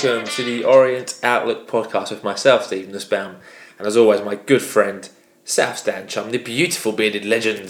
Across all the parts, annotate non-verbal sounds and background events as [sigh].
welcome to the Orient Outlook podcast with myself, Stephen Nussbaum, and as always, my good friend, South Stand chum, the beautiful bearded legend,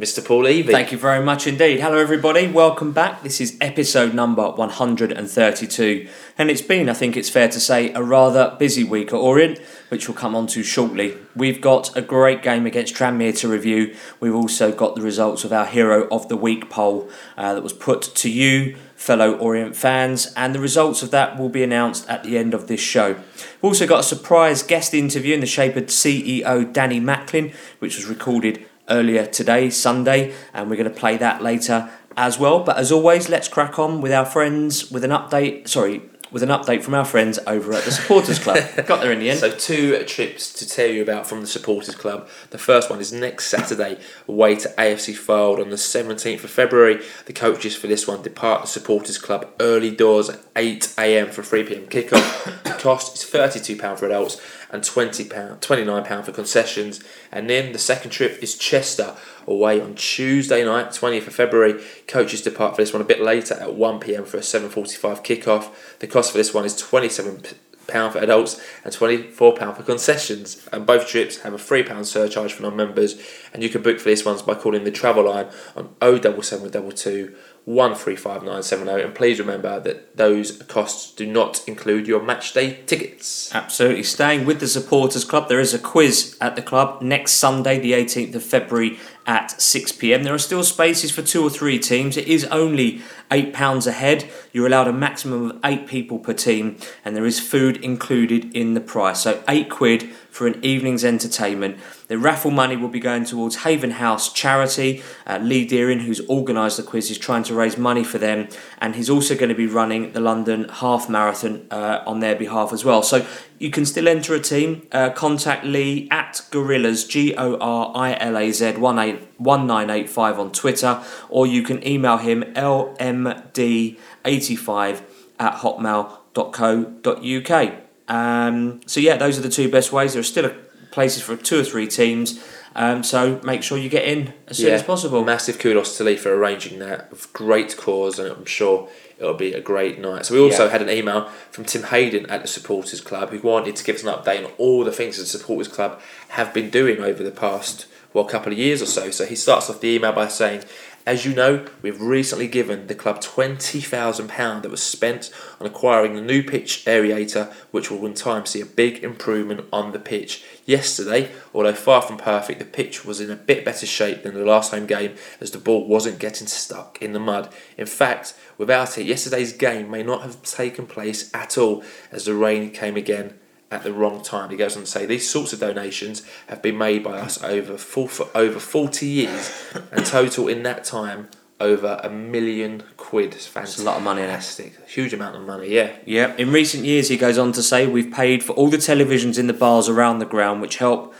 Mr. Paul Levy. Thank you very much indeed. Hello, everybody. Welcome back. This is episode number 132. And it's been, I think it's fair to say, a rather busy week at Orient, which we'll come on to shortly. We've got a great game against Tranmere to review. We've also got the results of our Hero of the Week poll uh, that was put to you, fellow Orient fans, and the results of that will be announced at the end of this show. We've also got a surprise guest interview in the shape of CEO Danny Macklin, which was recorded earlier today, Sunday, and we're going to play that later as well. But as always, let's crack on with our friends with an update. Sorry, with an update from our friends over at the Supporters Club. [laughs] Got there in the end. So, two trips to tell you about from the Supporters Club. The first one is next Saturday, away to AFC Fylde on the 17th of February. The coaches for this one depart the Supporters Club early doors at 8am for 3pm kickoff. [coughs] the cost is £32 for adults and £20, £29 for concessions. And then the second trip is Chester, away on Tuesday night, 20th of February. Coaches depart for this one a bit later at 1pm for a 7.45 kickoff. The cost for this one is £27 for adults and £24 for concessions. And both trips have a £3 surcharge for non members. And you can book for this ones by calling the travel line on 07722 135970 and please remember that those costs do not include your match day tickets. Absolutely. Staying with the supporters club, there is a quiz at the club next Sunday, the 18th of February at 6 pm. There are still spaces for two or three teams. It is only £8 a head. You're allowed a maximum of eight people per team, and there is food included in the price. So, eight quid for an evening's entertainment. The raffle money will be going towards Haven House charity. Uh, Lee Deering, who's organised the quiz, is trying to raise money for them, and he's also going to be running the London Half Marathon uh, on their behalf as well. So you can still enter a team. Uh, contact Lee at Gorillas G O R I L A Z one eight one nine eight five on Twitter, or you can email him lmd85 at hotmail.co.uk. Um, so yeah, those are the two best ways. There are still places for two or three teams. Um, so make sure you get in as soon Yeah, as possible. Massive kudos to Lee for arranging that. Great cause, and I'm sure it'll be a great night. So we also Yeah. had an email from Tim Hayden at the Supporters Club who wanted to give us an update on all the things the Supporters Club have been doing over the past well a couple of years or so. So he starts off the email by saying. As you know, we've recently given the club £20,000 that was spent on acquiring the new pitch aerator, which will in time see a big improvement on the pitch. Yesterday, although far from perfect, the pitch was in a bit better shape than the last home game as the ball wasn't getting stuck in the mud. In fact, without it, yesterday's game may not have taken place at all as the rain came again at the wrong time. He goes on to say these sorts of donations have been made by us over full, for over 40 years and total in that time over a million quid. It's fantastic. a lot of money? Fantastic. Huge amount of money, yeah. Yeah, in recent years, he goes on to say, we've paid for all the televisions in the bars around the ground, which help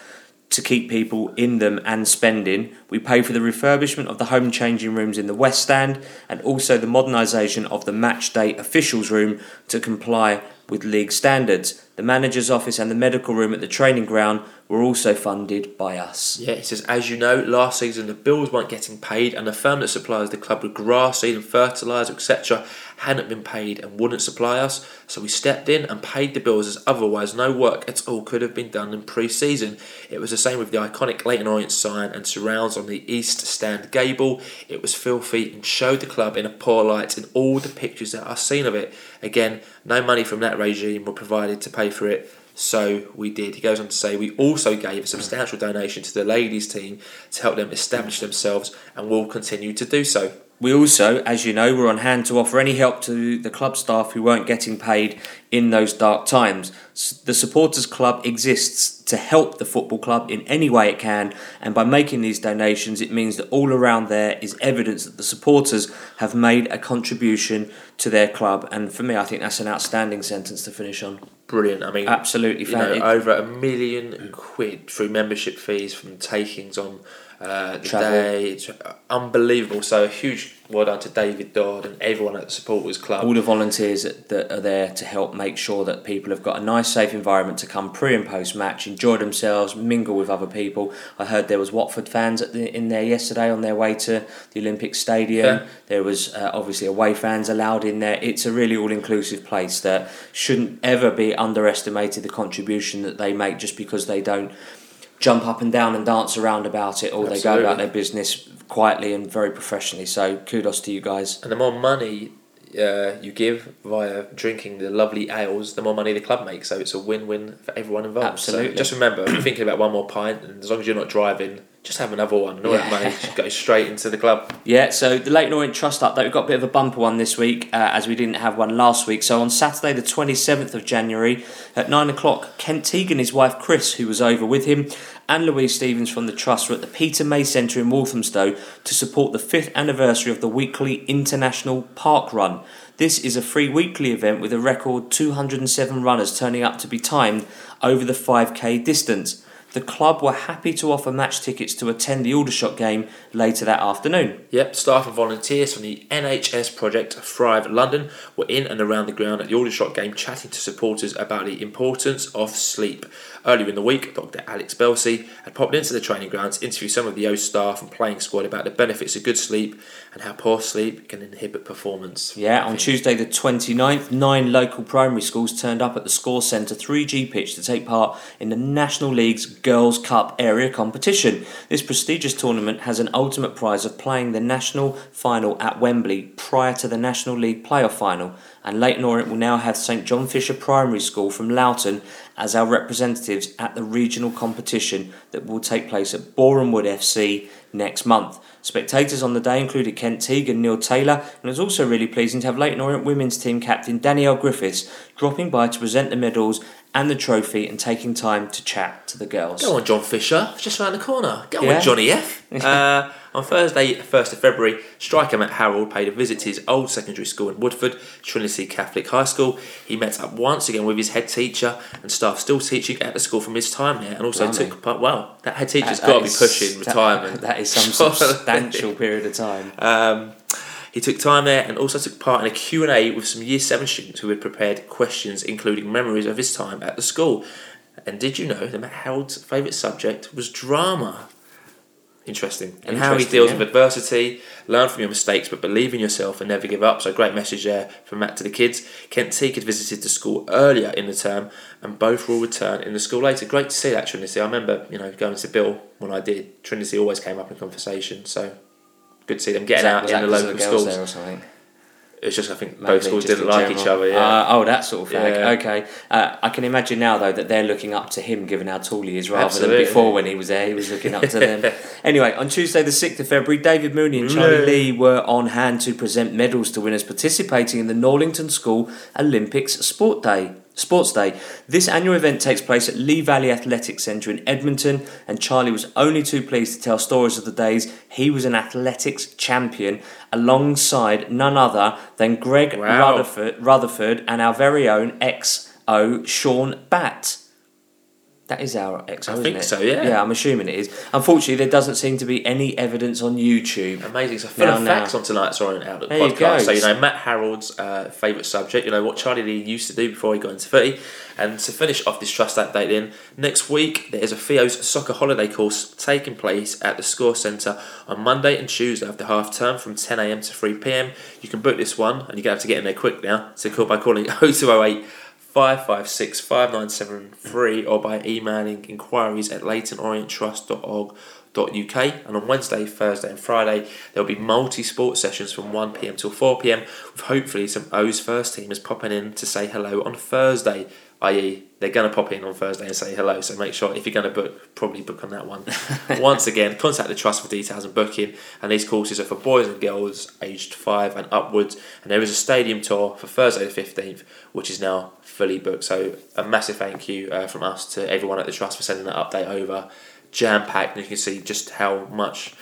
to keep people in them and spending. We pay for the refurbishment of the home changing rooms in the West Stand and also the modernisation of the match day officials room to comply with league standards. The manager's office and the medical room at the training ground were also funded by us. Yeah, he says, as you know, last season the bills weren't getting paid, and the firm that supplies the club with grass seed and fertiliser, etc., hadn't been paid and wouldn't supply us. So we stepped in and paid the bills, as otherwise no work at all could have been done in pre-season. It was the same with the iconic Leyton Orient sign and surrounds on the east stand gable. It was filthy and showed the club in a poor light in all the pictures that are seen of it. Again, no money from that regime were provided to pay for it. So we did. He goes on to say we also gave a substantial donation to the ladies' team to help them establish themselves and will continue to do so. We also, as you know, were on hand to offer any help to the club staff who weren't getting paid in those dark times. The Supporters Club exists to help the football club in any way it can, and by making these donations, it means that all around there is evidence that the supporters have made a contribution to their club. And for me, I think that's an outstanding sentence to finish on. Brilliant. I mean, Absolutely you know, over a million quid through membership fees from takings on uh, the Travel. day. It's unbelievable. So a huge well done to David Dodd and everyone at the Supporters Club. all the volunteers that, that are there to help make sure that people have got a nice, safe environment to come pre and post match, enjoy themselves, mingle with other people. I heard there was Watford fans at the, in there yesterday on their way to the Olympic Stadium. Yeah. There was uh, obviously away fans allowed in there. It's a really all inclusive place that shouldn't ever be underestimated. The contribution that they make just because they don't jump up and down and dance around about it, or they go about their business quietly and very professionally. So kudos to you guys. And the more money uh, you give via drinking the lovely ales, the more money the club makes. So it's a win-win for everyone involved. Absolutely. So just remember, if you're thinking about one more pint, and as long as you're not driving, just have another one. And all that Yeah. money just goes straight into the club. Yeah, so the Leyton Orient Trust update, we've got a bit of a bumper one this week uh, as we didn't have one last week. So on Saturday, the 27th of January at 9 o'clock, Kent Teagan, his wife Chris, who was over with him, and Louise Stevens from the Trust were at the Peter May Centre in Walthamstow to support the fifth anniversary of the weekly International Park Run. This is a free weekly event with a record 207 runners turning up to be timed over the 5k distance. The club were happy to offer match tickets to attend the Aldershot game later that afternoon. Yep, staff and volunteers from the NHS project Thrive London were in and around the ground at the Aldershot game chatting to supporters about the importance of sleep. Earlier in the week, Dr. Alex Belsey had popped into the training grounds to interview some of the O staff and playing squad about the benefits of good sleep and how poor sleep can inhibit performance. Yeah, on Tuesday the 29th, nine local primary schools turned up at the Score Centre 3G pitch to take part in the National League's Girls' Cup area competition. This prestigious tournament has an ultimate prize of playing the national final at Wembley prior to the National League playoff final. And Leyton Orient will now have St John Fisher Primary School from Loughton as our representatives at the regional competition that will take place at Boreham Wood FC next month. Spectators on the day included Kent Teague and Neil Taylor, and it was also really pleasing to have Leyton Orient women's team captain Danielle Griffiths dropping by to present the medals and the trophy and taking time to chat to the girls. Go on, John Fisher, just around the corner. Go Yeah. on, Johnny F. [laughs] uh, on Thursday, 1st of February, striker Matt Harrold paid a visit to his old secondary school in Woodford, Trinity Catholic High School. He met up once again with his head teacher and staff still teaching at the school from his time there, and also Blimey. took part. Well, that head teacher's That- got to be pushing that- retirement. that is some substantial [laughs] period of time. Um, he took time there and also took part in a Q&A with some Year 7 students who had prepared questions including memories of his time at the school. And did you know that Matt Harrold's favourite subject was drama? Interesting. And how he deals yeah. with adversity, learn from your mistakes but believe in yourself and never give up. So great message there from Matt to the kids. Kent Teague had visited the school earlier in the term and both will return in the school later. Great to see that Trinity. I remember, you know, going to Bill when I did. Trinity always came up in conversation, so good to see them getting that- out in the local schools. There or something? It's just I think Maybe both schools didn't like each other. Yeah, Uh, oh, that sort of thing. Yeah. Okay. Uh, I can imagine now, though, that they're looking up to him given how tall he is rather Absolutely. than before when he was there. He was looking up to them. [laughs] Anyway, on Tuesday, the 6th of February, David Mooney and Charlie Mooney. Lee were on hand to present medals to winners participating in the Norlington School Olympics Sport Day. Sports Day. This annual event takes place at Lee Valley Athletic Centre in Edmonton, and Charlie was only too pleased to tell stories of the days he was an athletics champion alongside none other than Greg Wow. Rutherford, Rutherford and our very own XO Shaun Batt. That is our XO, I isn't think it? so, yeah. Yeah, I'm assuming it is. Unfortunately, there doesn't seem to be any evidence on YouTube. Amazing. So full Now, of now. facts on tonight's Orient Outlook There you podcast. go. So you know Matt Harrold's uh, favourite subject. You know what Charlie Lee used to do before he got into footy. And to finish off this trust update, then next week there is a Theo's soccer holiday course taking place at the Score Centre on Monday and Tuesday after half term from 10 a.m. to 3 p.m. You can book this one, and you're going to have to get in there quick now. So call by calling [laughs] 0208 556 5973 or by emailing inquiries at leytonorienttrust.org.uk. And on Wednesday, Thursday, and Friday, there'll be multi sport sessions from 1 pm till 4 pm, with hopefully some O's first teamers popping in to say hello on Thursday. I.e., they're going to pop in on Thursday and say hello, so make sure if you're going to book, probably book on that one. [laughs] Once again, contact the Trust for details and booking. And these courses are for boys and girls aged 5 and upwards. And there is a stadium tour for Thursday the 15th, which is now fully booked. So, a massive thank you uh, from us to everyone at the Trust for sending that update over. Jam packed, and you can see just how much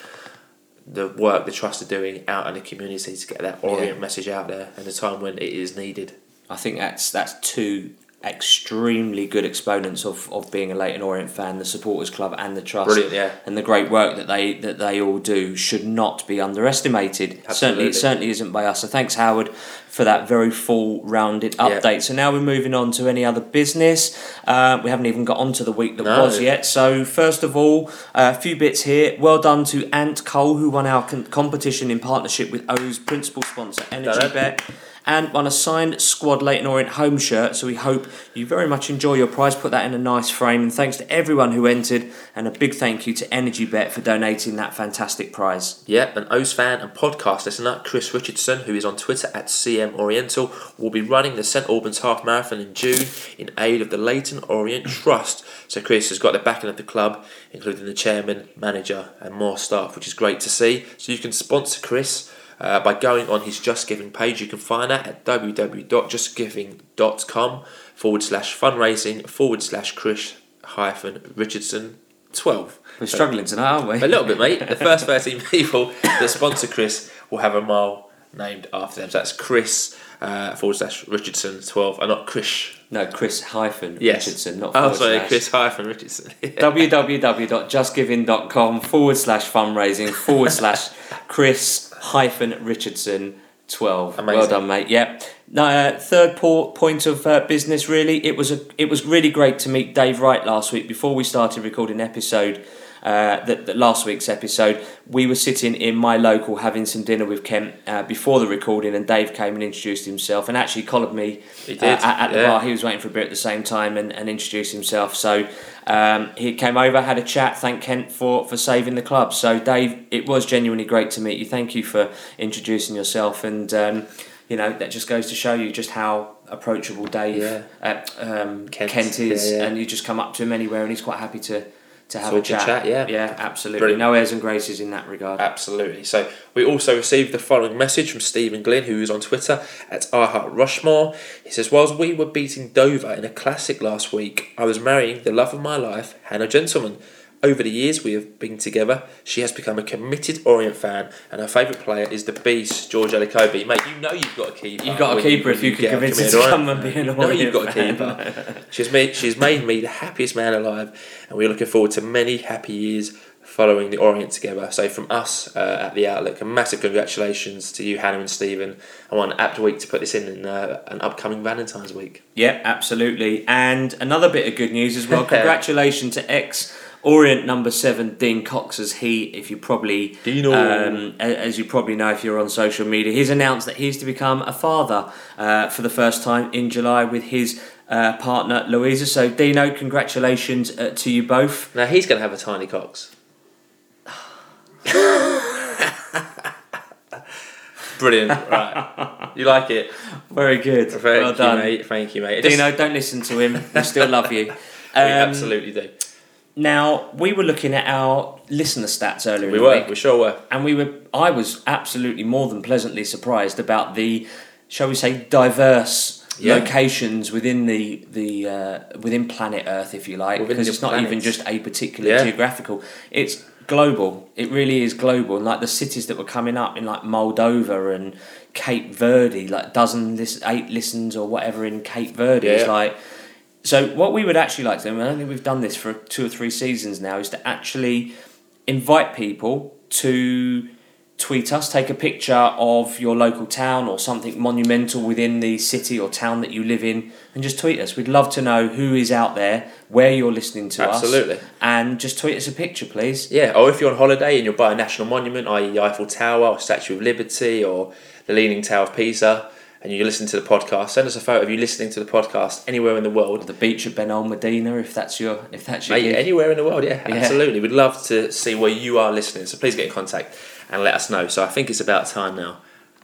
the work the Trust are doing out in the community to get that Orient Yeah. message out there and the time when it is needed. I think that's that's two extremely good exponents of, of being a Leyton Orient fan, the supporters club and the trust. Brilliant, yeah. And the great work that they that they all do should not be underestimated. Certainly it certainly isn't by us. So thanks Howard for that very full rounded Yeah. update. So now we're moving on to any other business. Uh, we haven't even got onto the week that No. was yet. So first of all, uh, a few bits here. Well done to Ant Cole who won our competition in partnership with O's principal sponsor Energy. Bet. And won a signed Squad Leyton Orient home shirt. So we hope you very much enjoy your prize. Put that in a nice frame. And thanks to everyone who entered. And a big thank you to Energy Bet for donating that fantastic prize. Yep, an O's fan and podcast listener, Chris Richardson, who is on Twitter at CM Oriental, will be running the St Albans Half Marathon in June in aid of the Leyton Orient Trust. So Chris has got the backing of the club, including the chairman, manager, and more staff, which is great to see. So you can sponsor Chris. Uh, by going on his Just Giving page, you can find that at www.justgiving.com forward slash fundraising forward slash Chris hyphen Richardson 12. We're struggling tonight, aren't we? A little bit, mate. The first 13 [laughs] people that sponsor Chris will have a mile named after them. So that's Chris uh, forward slash Richardson 12, and not Chris. No, Chris hyphen Yes. Richardson, not Oh, sorry, slash. Chris hyphen Richardson. [laughs] www.justgiving.com forward slash fundraising forward slash Chris hyphen Richardson 12. Well done, mate. Yep. No, uh, third po- point of uh, business, really. It was a, it was really great to meet Dave Wright last week before we started recording episode. Uh, that, that last week's episode, we were sitting in my local having some dinner with Kent uh, before the recording, and Dave came and introduced himself and actually collared me He did, uh, at, at the yeah. bar. He was waiting for a beer at the same time and, and introduced himself. So um, he came over, had a chat, thanked Kent for, for saving the club. So, Dave, it was genuinely great to meet you. Thank you for introducing yourself. And, um, you know, that just goes to show you just how approachable Dave Yeah. uh, um, Kent, Kent, is. yeah, yeah. And you just come up to him anywhere and he's quite happy to, to have a chat. chat, yeah. Yeah, absolutely. Brilliant. No airs and graces in that regard. Absolutely. So we also received the following message from Stephen Glynn, who is on Twitter at iHeart Rushmore. He says, Whilst we were beating Dover in a classic last week, I was marrying the love of my life, Hannah Gentleman. Over the years we have been together, she has become a committed Orient fan, and her favourite player is the beast, George Elokobi. Mate, you know you've got a keeper. You've got a keeper if you can get a convince her to come and be an You know you've got a Orient keeper. She's made she's made me the happiest man alive, and we're looking forward to many happy years following the Orient together. So from us uh, at the Outlook, a massive congratulations to you, Hannah and Stephen. I want an apt week to put this in in uh, an upcoming Valentine's week. Yeah, absolutely. And another bit of good news as well. [laughs] Congratulations to ex Orient number seven, Dean Cox, as he, if you probably, um, as you probably know if you're on social media, he's announced that he's to become a father uh, for the first time in July with his uh, partner Louisa. So, Dino, congratulations uh, to you both. Now he's going to have a tiny cox. [laughs] Brilliant, right? You like it? Very good. Thank well you, done. mate. Thank you, mate. Dino, don't listen to him. We still love you. [laughs] we Um, absolutely do. Now, we were looking at our listener stats earlier We were. week. We sure were. and we were i was absolutely more than pleasantly surprised about the shall we say diverse Yeah. locations within the the uh, within planet earth if you like Within because it's not even just a particular Yeah. geographical it's global it really is global and like the cities that were coming up in like moldova and cape verde like dozen lis- eight listens or whatever in cape verde Yeah. it's like so what we would actually like to do, and I don't think we've done this for two or three seasons now, is to actually invite people to tweet us, take a picture of your local town or something monumental within the city or town that you live in, and just tweet us. We'd love to know who is out there, where you're listening to Absolutely. us, Absolutely. and just tweet us a picture, please. Yeah, or if you're on holiday and you're by a national monument, i.e. Eiffel Tower or Statue of Liberty or the Leaning Tower of Pisa, and you listen to the podcast, send us a photo of you listening to the podcast anywhere in the Or world. the beach at Benalmadena, if that's your if that's your Mate, anywhere in the world, yeah, Yeah. absolutely. We'd love to see where you are listening, so please get in contact and let us know. So I think it's about time now.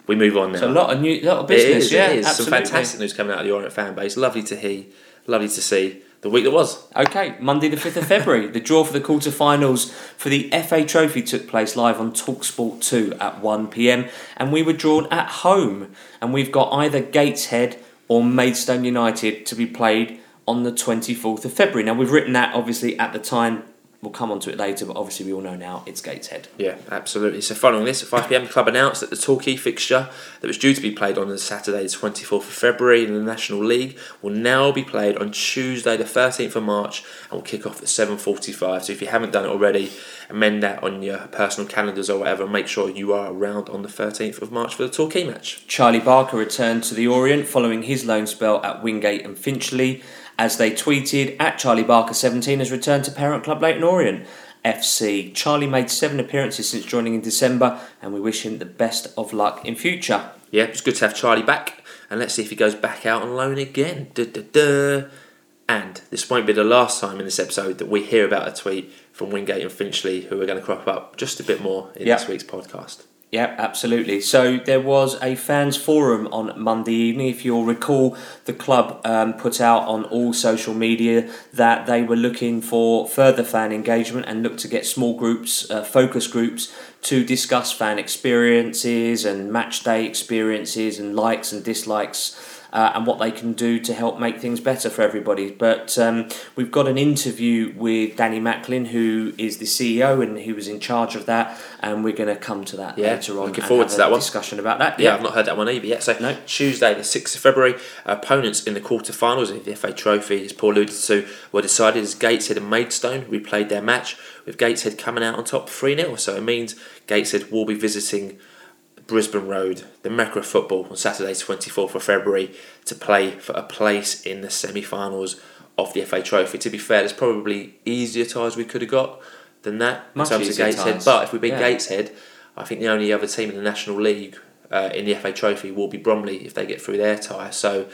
We move on now. So a lot of new, lot of business, is, yeah, it is. absolutely. Some fantastic news coming out of the Orient fan base. Lovely to hear, lovely to see the week that was. Okay, Monday the 5th of February. the draw for the quarter-finals for the FA Trophy took place live on Talksport 2 at 1pm and we were drawn at home and we've got either Gateshead or Maidstone United to be played on the 24th of February. Now we've written that obviously at the time we'll come on to it later, but obviously we all know now it's Gateshead. Yeah, absolutely. So following this, at 5pm, the club announced that the Torquay fixture that was due to be played on the Saturday the 24th of February in the National League will now be played on Tuesday the 13th of March and will kick off at 7.45. So if you haven't done it already, amend that on your personal calendars or whatever. Make sure you are around on the 13th of March for the Torquay match. Charlie Barker returned to the Orient following his loan spell at Wingate and Finchley as they tweeted at Charlie Barker 17 has returned to parent club Leyton Orient FC. Charlie made seven appearances since joining in December, and we wish him the best of luck in future. Yeah, it's good to have Charlie back, and let's see if he goes back out on loan again. Duh, duh, duh. And this won't be the last time in this episode that we hear about a tweet from Wingate and Finchley, who are going to crop up just a bit more in Yep. this week's podcast. Yeah, absolutely. So there was a fans forum on Monday evening. If you'll recall, the club um, put out on all social media that they were looking for further fan engagement and looked to get small groups, uh, focus groups, to discuss fan experiences and match day experiences and likes and dislikes. Uh, and what they can do to help make things better for everybody. But um, we've got an interview with Danny Macklin, who is the CEO and he was in charge of that, and we're going to come to that Yeah, later on. looking and forward to that one. Discussion about that. Yeah, I've not heard that one either yet. So No. Tuesday, the sixth of February, opponents in the quarter-finals of the FA Trophy, as Paul alluded to, were decided as Gateshead and Maidstone replayed their match, with Gateshead coming out on top three 0 So it means Gateshead will be visiting Brisbane Road, the Mecca football, on Saturday, twenty fourth of February, to play for a place in the semi-finals of the FA Trophy. To be fair, there's probably easier ties we could have got than that Much in terms of Gateshead. ties. But if we beat Yeah. Gateshead, I think the only other team in the National League uh, in the FA Trophy will be Bromley if they get through their tie. So,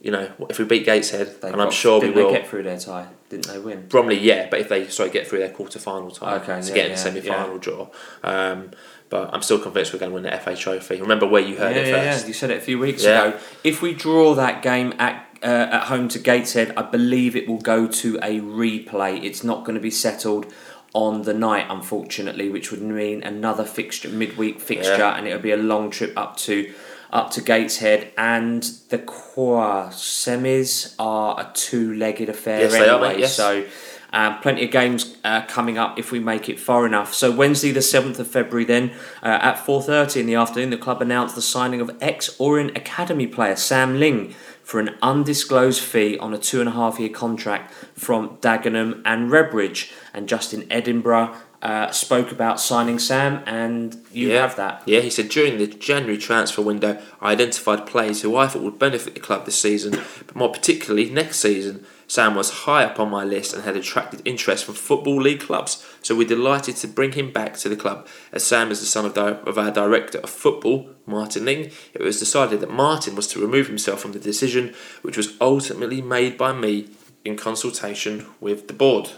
you know, if we beat Gateshead, They and I'm sure we will. Get through their tie, didn't they win? Bromley, yeah, but if they sorry get through their quarter final tie Okay, to yeah, get in yeah, the semi final draw. Um, but I'm still convinced we're going to win the FA Trophy. Remember where you heard yeah, it yeah, yeah. first. You said it a few weeks Yeah. ago. If we draw that game at uh, at home to Gateshead, I believe it will go to a replay. It's not going to be settled on the night, unfortunately, which would mean another fixture, midweek fixture, Yeah. and it'll be a long trip up to up to Gateshead. And the Qua semis are a two-legged affair Yes, they are, anyway. mate, yes. So. Uh, plenty of games uh, coming up if we make it far enough. So Wednesday, the seventh of February, then uh, at four thirty in the afternoon, the club announced the signing of ex-Orient Academy player Sam Ling for an undisclosed fee on a two and a half year contract from Dagenham and Redbridge. And Justin Edinburgh uh, spoke about signing Sam, and you yeah. have that. Yeah, he said during the January transfer window, I identified players who I thought would benefit the club this season, but more particularly next season. Sam was high up on my list and had attracted interest from Football League clubs, so we're delighted to bring him back to the club. As Sam is the son of, di- of our director of football, Martin Ling, it was decided that Martin was to remove himself from the decision, which was ultimately made by me in consultation with the board.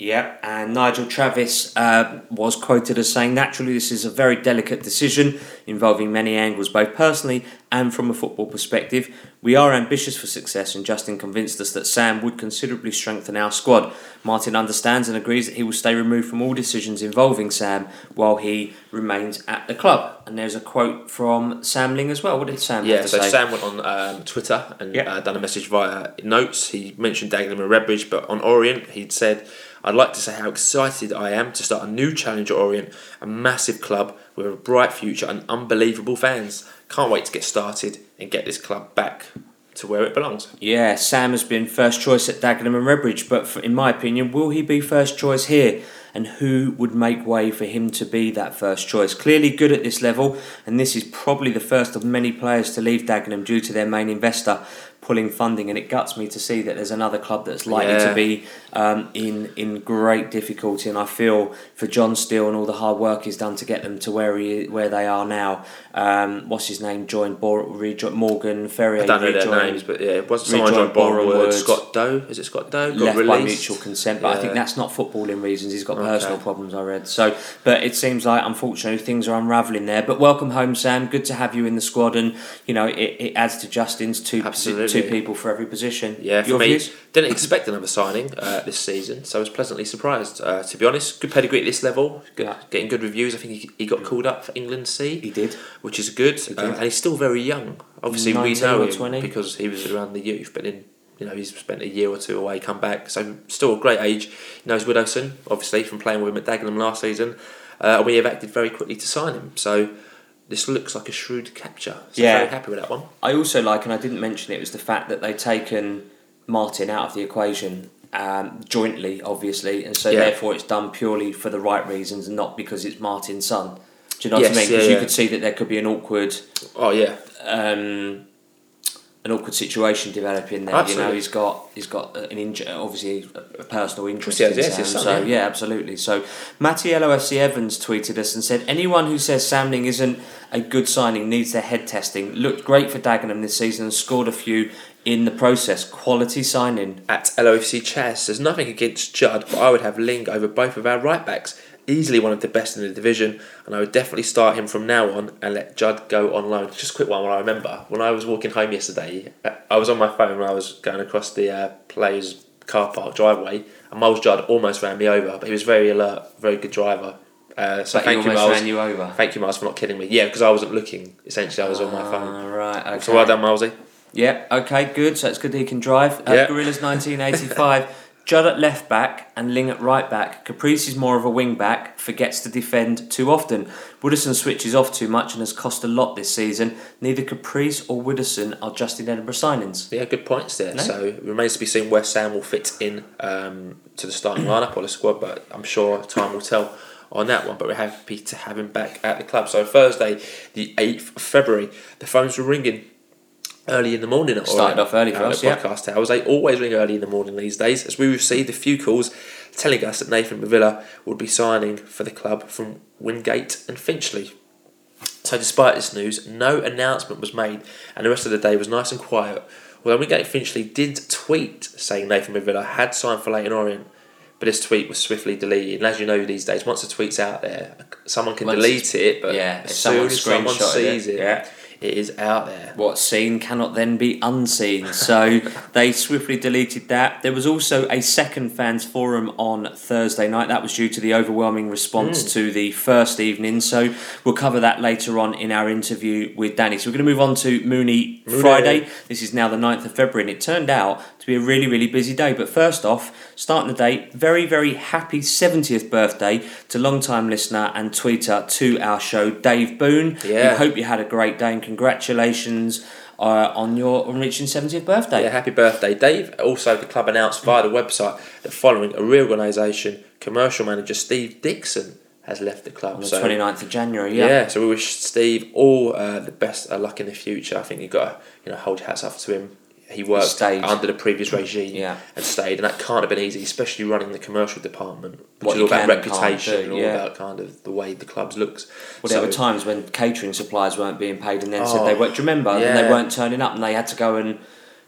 Yep, and Nigel Travis uh, was quoted as saying, naturally, this is a very delicate decision involving many angles, both personally and from a football perspective. We are ambitious for success, and Justin convinced us that Sam would considerably strengthen our squad. Martin understands and agrees that he will stay removed from all decisions involving Sam while he remains at the club. And there's a quote from Sam Ling as well. What did Sam Yeah, so say? Sam went on um, Twitter and Yeah. uh, done a message via notes. He mentioned Dagenham and Redbridge, but on Orient, he'd said, I'd like to say how excited I am to start a new challenge at Orient, a massive club with a bright future and unbelievable fans. Can't wait to get started and get this club back to where it belongs. Yeah, Sam has been first choice at Dagenham and Redbridge, but for, in my opinion, will he be first choice here? And who would make way for him to be that first choice? Clearly good at this level, and this is probably the first of many players to leave Dagenham due to their main investor pulling funding. And it guts me to see that there's another club that's likely Yeah. to be um, in in great difficulty. And I feel for John Steele and all the hard work he's done to get them to where he where they are now. Um, what's his name? Joined Bor- rejo- Morgan Ferrier. I don't know their names, but yeah, it was someone joined Boreham Boreham Wood. Wood. Scott Doe, is it Scott Doe? Got left released. by mutual consent, but I think that's not footballing reasons. He's got Okay. personal problems. I read so, but it seems like unfortunately things are unravelling there. But welcome home, Sam. Good to have you in the squad, and you know it, it adds to Justin's two Absolutely. two people for every position. Yeah, for Your me, views? didn't expect another signing uh, this season, so I was pleasantly surprised. Uh, to be honest, good pedigree at this level, good, Yeah. getting good reviews. I think he, he got called up for England C, he did. which is good, did. uh, and he's still very young. Obviously, we 19 know him 20. because he was around the youth, but in You know, he's spent a year or two away, come back, so still a great age. He knows Widdowson, obviously, from playing with him at Dagenham last season. Uh, and we have acted very quickly to sign him. So this looks like a shrewd capture. So Yeah. very happy with that one. I also like, and I didn't mention it, was the fact that they've taken Martin out of the equation um, jointly, obviously, and so Yeah. therefore it's done purely for the right reasons and not because it's Martin's son. Do you know Yes, what I mean? yeah, Because you yeah. could see that there could be an awkward, Oh yeah, um, an awkward situation developing there. You know, he's got he's got an injury, obviously a, personal interest. Yes, in yes, Sam, his so yeah. yeah, absolutely. So Mattiello FC Evans tweeted us and said, anyone who says Sam Ling isn't a good signing needs their head testing. Looked great for Dagenham this season and scored a few in the process. Quality signing. at LOFC Chess. There's nothing against Judd, but I would have Ling over both of our right backs. Easily one of the best in the division, and I would definitely start him from now on and let Judd go on loan. Just a quick one. What I remember when I was walking home yesterday, uh, I was on my phone when I was going across the uh, players' car park driveway, and Myles Judd almost ran me over, but he was very alert, very good driver. Uh, so But thank you, Myles. ran you over. Thank you, Myles, for not kidding me. Yeah, because I wasn't looking. Essentially, I was on my phone. Ah, right. Okay. So well done, Milesy. Yeah, okay, good. So it's good that he can drive. Uh, Yeah. Gorillas 1985. [laughs] Judd at left back and Ling at right back. Caprice is more of a wing back, forgets to defend too often. Widdowson switches off too much and has cost a lot this season. Neither Caprice or Widdowson are Justin Edinburgh signings. Yeah, good points there. No? So it remains to be seen where Sam will fit in um, to the starting [clears throat] lineup or the squad, but I'm sure time will tell on that one. But we're happy to have him back at the club. So Thursday, the 8th of February, the phones were ringing early in the morning. at Started off early for uh, us, the yeah. podcast towers. They always ring early in the morning these days, as we received a few calls telling us that Nathan Mavilla would be signing for the club from Wingate and Finchley. So, despite this news, no announcement was made, and the rest of the day was nice and quiet. Although Wingate Finchley did tweet saying Nathan Mavilla had signed for Leyton Orient, but this tweet was swiftly deleted. And as you know, these days, once a tweet's out there, someone can Once delete it, but yeah, as soon as someone sees it, it, yeah. It is out there. What's seen cannot then be unseen. So [laughs] they swiftly deleted that. There was also a second fans forum on Thursday night. That was due to the overwhelming response hmm. to the first evening. So we'll cover that later on in our interview with Danny. So we're going to move on to Mooney, Mooney. Friday. This is now the 9th of February, and it turned out to be a really, really busy day. But first off, starting the day, very, very happy 70th birthday to long-time listener and tweeter to our show, Dave Boone. Yeah. We hope you had a great day and congratulations uh, on your on reaching 70th birthday. Yeah, happy birthday, Dave. Also, the club announced via the website that following a reorganisation, commercial manager Steve Dixon has left the club. On the so 29th of January, yeah. yeah. so we wish Steve all uh, the best of luck in the future. I think you've got to you know hold your hats off to him. He worked under the previous regime Yeah. and stayed, and that can't have been easy, especially running the commercial department, which What is all about and reputation do, and all yeah. about kind of the way the clubs looks. Well, there So- were times when catering suppliers weren't being paid and then said Oh, they weren't. Do you remember? And they weren't turning up and they had to go and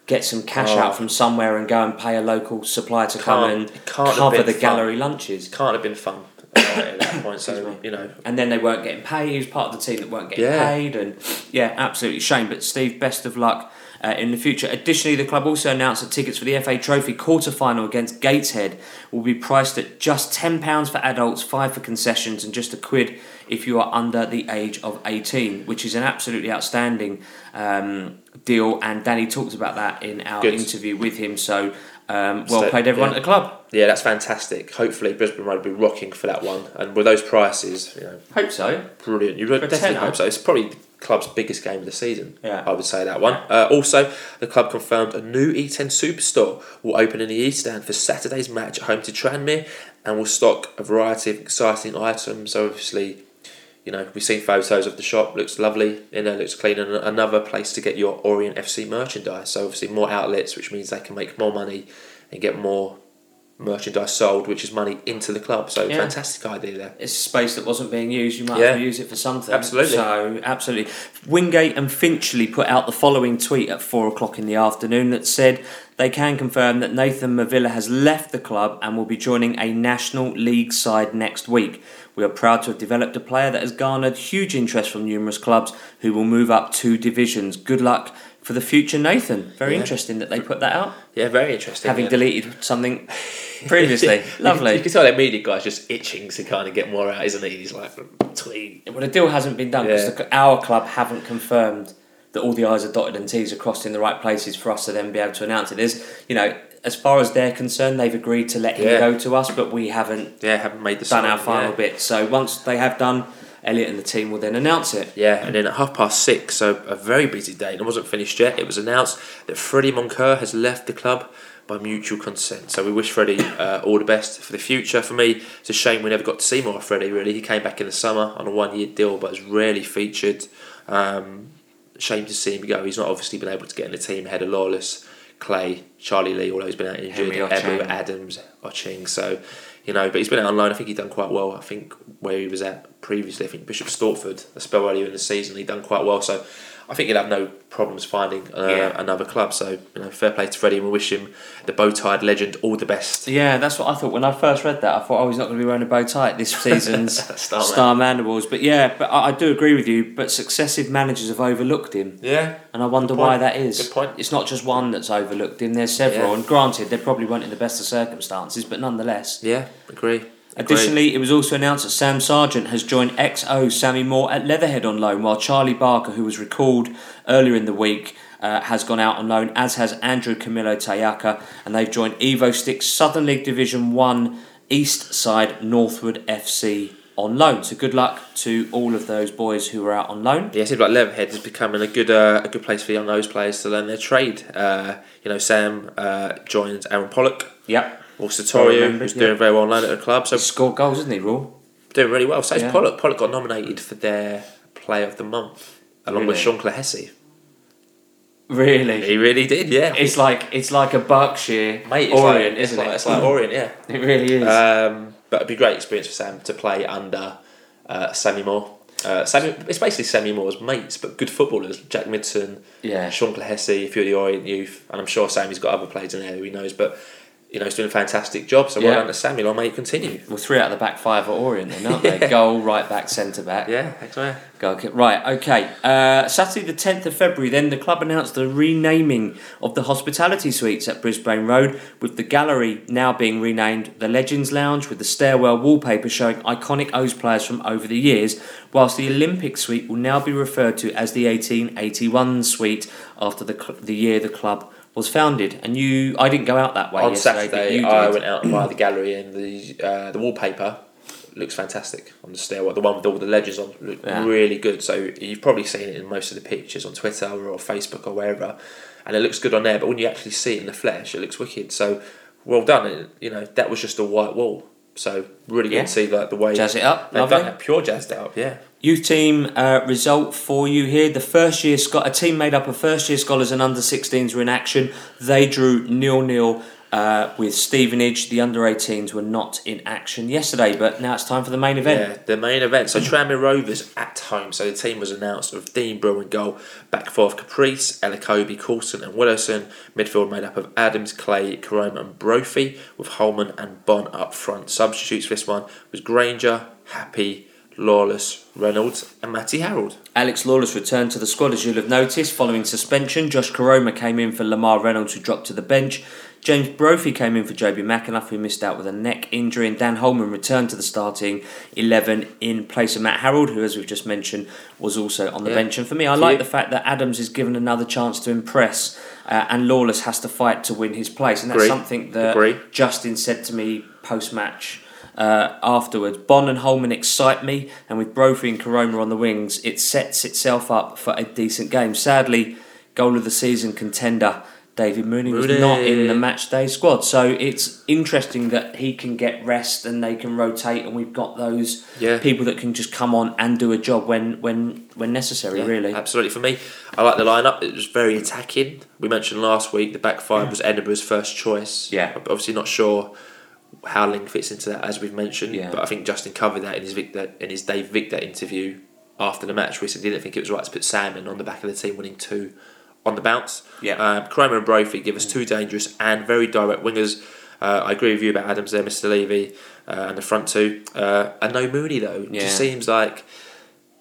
get some cash Oh. out from somewhere and go and pay a local supplier to come Can't- and can't cover the fun. gallery lunches. can't have been fun at that point. So you know, And then they weren't getting paid. He was part of the team that weren't getting Yeah. paid, and yeah, absolutely shame. But Steve, best of luck uh, in the future. Additionally, the club also announced that tickets for the FA Trophy quarter final against Gateshead will be priced at just ten pounds for adults, five for concessions, and just a quid if you are under the age of eighteen, which is an absolutely outstanding um, deal. And Danny talked about that in our Good. interview with him. So. Um, well So, played, everyone yeah. at the club. Yeah, that's fantastic. Hopefully, Brisbane Road will be rocking for that one, and with those prices, you know, Hope so. brilliant. You would definitely hope so. It's probably the club's biggest game of the season. Yeah. I would say that one. Uh, also, the club confirmed a new E10 Superstore will open in the East Stand for Saturday's match at home to Tranmere, and will stock a variety of exciting items. Obviously. You know, we've seen photos of the shop. Looks lovely. You know, looks clean, and another place to get your Orient FC merchandise. So obviously more outlets, which means they can make more money and get more merchandise sold, which is money into the club. So Yeah. fantastic idea there. it's a space that wasn't being used. You might Yeah. as well use it for something. Absolutely. So absolutely. Wingate and Finchley put out the following tweet at four o'clock in the afternoon that said they can confirm that Nathan Mavilla has left the club and will be joining a National League side next week. We are proud to have developed a player that has garnered huge interest from numerous clubs who will move up two divisions. Good luck for the future, Nathan. Very Yeah. interesting that they put that out, Yeah, very interesting. having yeah. deleted something [laughs] previously. You can- Lovely. You can tell that media guy's just itching to kind of get more out, isn't he? He's like, tweet. Well, the deal hasn't been done because Yeah. our club haven't confirmed that all the I's are dotted and T's are crossed in the right places for us to then be able to announce it. There's, you know, as far as they're concerned, they've agreed to let him Yeah. go to us, but we haven't Yeah, haven't made the done sign, our final yeah. bit. So once they have done, Elliot and the team will then announce it. Yeah, and then at half past six, so a very busy day, and it wasn't finished yet. It was announced that Freddie Moncur has left the club by mutual consent. So we wish Freddie uh, all the best for the future. For me, it's a shame we never got to see more of Freddie. Really, he came back in the summer on a one-year deal, but was rarely featured. Um, shame to see him go. He's not obviously been able to get in the team ahead of Lawless, Clay, Charlie Lee, although he's been out injured, Ebou Adams, Oching. So, you know, but he's been out on loan. I think he's done quite well. I think where he was at previously, I think Bishop Stortford, a spell earlier in the season, he done quite well. So, I think he'll have no problems finding uh, Yeah. another club. So, you know, fair play to Freddie, and we wish him, the bow-tied legend, all the best. Yeah, that's what I thought when I first read that. I thought, oh, he's not going to be wearing a bow tie this [laughs] season's Star Star. Mandibles. But yeah, but I, I do agree with you. But successive managers have overlooked him, Yeah, and I wonder why that is. Good point. It's not just one that's overlooked him. There's several, Yeah. and granted, they probably weren't in the best of circumstances, but nonetheless. yeah, agree. Additionally, it was also announced that Sam Sargent has joined XO Sammy Moore at Leatherhead on loan, while Charlie Barker, who was recalled earlier in the week, uh, has gone out on loan, as has Andrew Camillo Tayaka, and they've joined Evo-Stik Southern League Division 1 East Side Northwood FC on loan. So good luck to all of those boys who are out on loan. Yeah, it seems like Leatherhead is becoming a good uh, a good place for young those players to learn their trade. Uh, you know, Sam uh, joins Aaron Pollock, Yep. I Torio, remember, who's yeah. doing very well on loan at the club. So He scored goals, isn't he, Raw? doing really well. So Yeah. Pollock. Pollock got nominated for their Player of the Month along with Sean Clohessy. Really? He really did, yeah. It's like it's like a Berkshire Mate, it's Orient, like, isn't like, it? It's like Orient, yeah. [laughs] It really is. Um, but it'd be a great experience for Sam to play under uh, Sammy Moore. Uh, Sammy, it's basically Sammy Moore's mates, but good footballers. Jack Midson, yeah. Sean Clohessy, a few of the Orient youth, and I'm sure Sammy's got other players in there who he knows. But you know, he's doing a fantastic job. So well Yeah. done to Sammy. Long may you continue. Well, three out of the back five are Orient, then, aren't they? [laughs] Goal, right back, centre back. Yeah, man. Goal. Right, okay. Uh, Saturday, the 10th of February, then the club announced the renaming of the hospitality suites at Brisbane Road, with the gallery now being renamed the Legends Lounge, with the stairwell wallpaper showing iconic O's players from over the years, whilst the Olympic suite will now be referred to as the 1881 suite after the, cl- the year the club was founded. And you, I didn't go out that way On Saturday, you I went out by the gallery and the uh, the wallpaper looks fantastic on the stairwell. The one with all the legends on looked Yeah. really good. So you've probably seen it in most of the pictures on Twitter or Facebook or wherever, and it looks good on there. But when you actually see it in the flesh, it looks wicked. So well done. It, you know that was just a white wall. So really good Yeah. to see like the way Jazz it up, they've lovely. done it. Pure jazzed it up. Yeah. Youth team uh, result for you here. The first year a team made up of first year scholars and under 16s were in action. They drew nil nil uh, with Stevenage. The under 18s were not in action yesterday, but now it's time for the main event. Yeah, the main event. So Tranmere Rovers at home. So the team was announced with Dean Brill in goal, back four of Caprice, Elokobi, Coulson and Widdowson. Midfield made up of Adams, Clay, Koroma and Brophy, with Holman and Bonne up front. Substitutes for this one was Grainger, Happy, Lawless, Reynolds and Matty Harrold. Alex Lawless returned to the squad, as you'll have noticed, following suspension. Josh Koroma came in for Lamar Reynolds, who dropped to the bench. James Brophy came in for Jobi McAnuff, who missed out with a neck injury. And Dan Holman returned to the starting 11 in place of Matt Harrold, who, as we've just mentioned, was also on the Yeah. bench. And for me, I like the fact that Adams is given another chance to impress, uh, and Lawless has to fight to win his place. And that's Agree. something that Agree. Justin said to me post match uh, afterwards. Bonne and Holman excite me, and with Brophy and Koroma on the wings, it sets itself up for a decent game. Sadly, goal of the season contender David Mooney was Mooney. not in the match day squad, so it's interesting that he can get rest and they can rotate, and we've got those Yeah. people that can just come on and do a job when when when necessary. Yeah, really, Absolutely. For me, I like the lineup. It was very attacking. We mentioned last week the back five was Edinburgh's first choice. Yeah. I'm Obviously, not sure how Ling fits into that, as we've mentioned. Yeah. But I think Justin covered that in his Victor, in his Dave Victor interview after the match, where he said he didn't think it was right to put Salmon on the back of the team, winning two on the bounce. Yeah. Um, Koroma and Brophy give us two dangerous and very direct wingers. Uh, I agree with you about Adams there, Mr. Levy, uh, and the front two. Uh, and no Mooney though. It Yeah. just seems like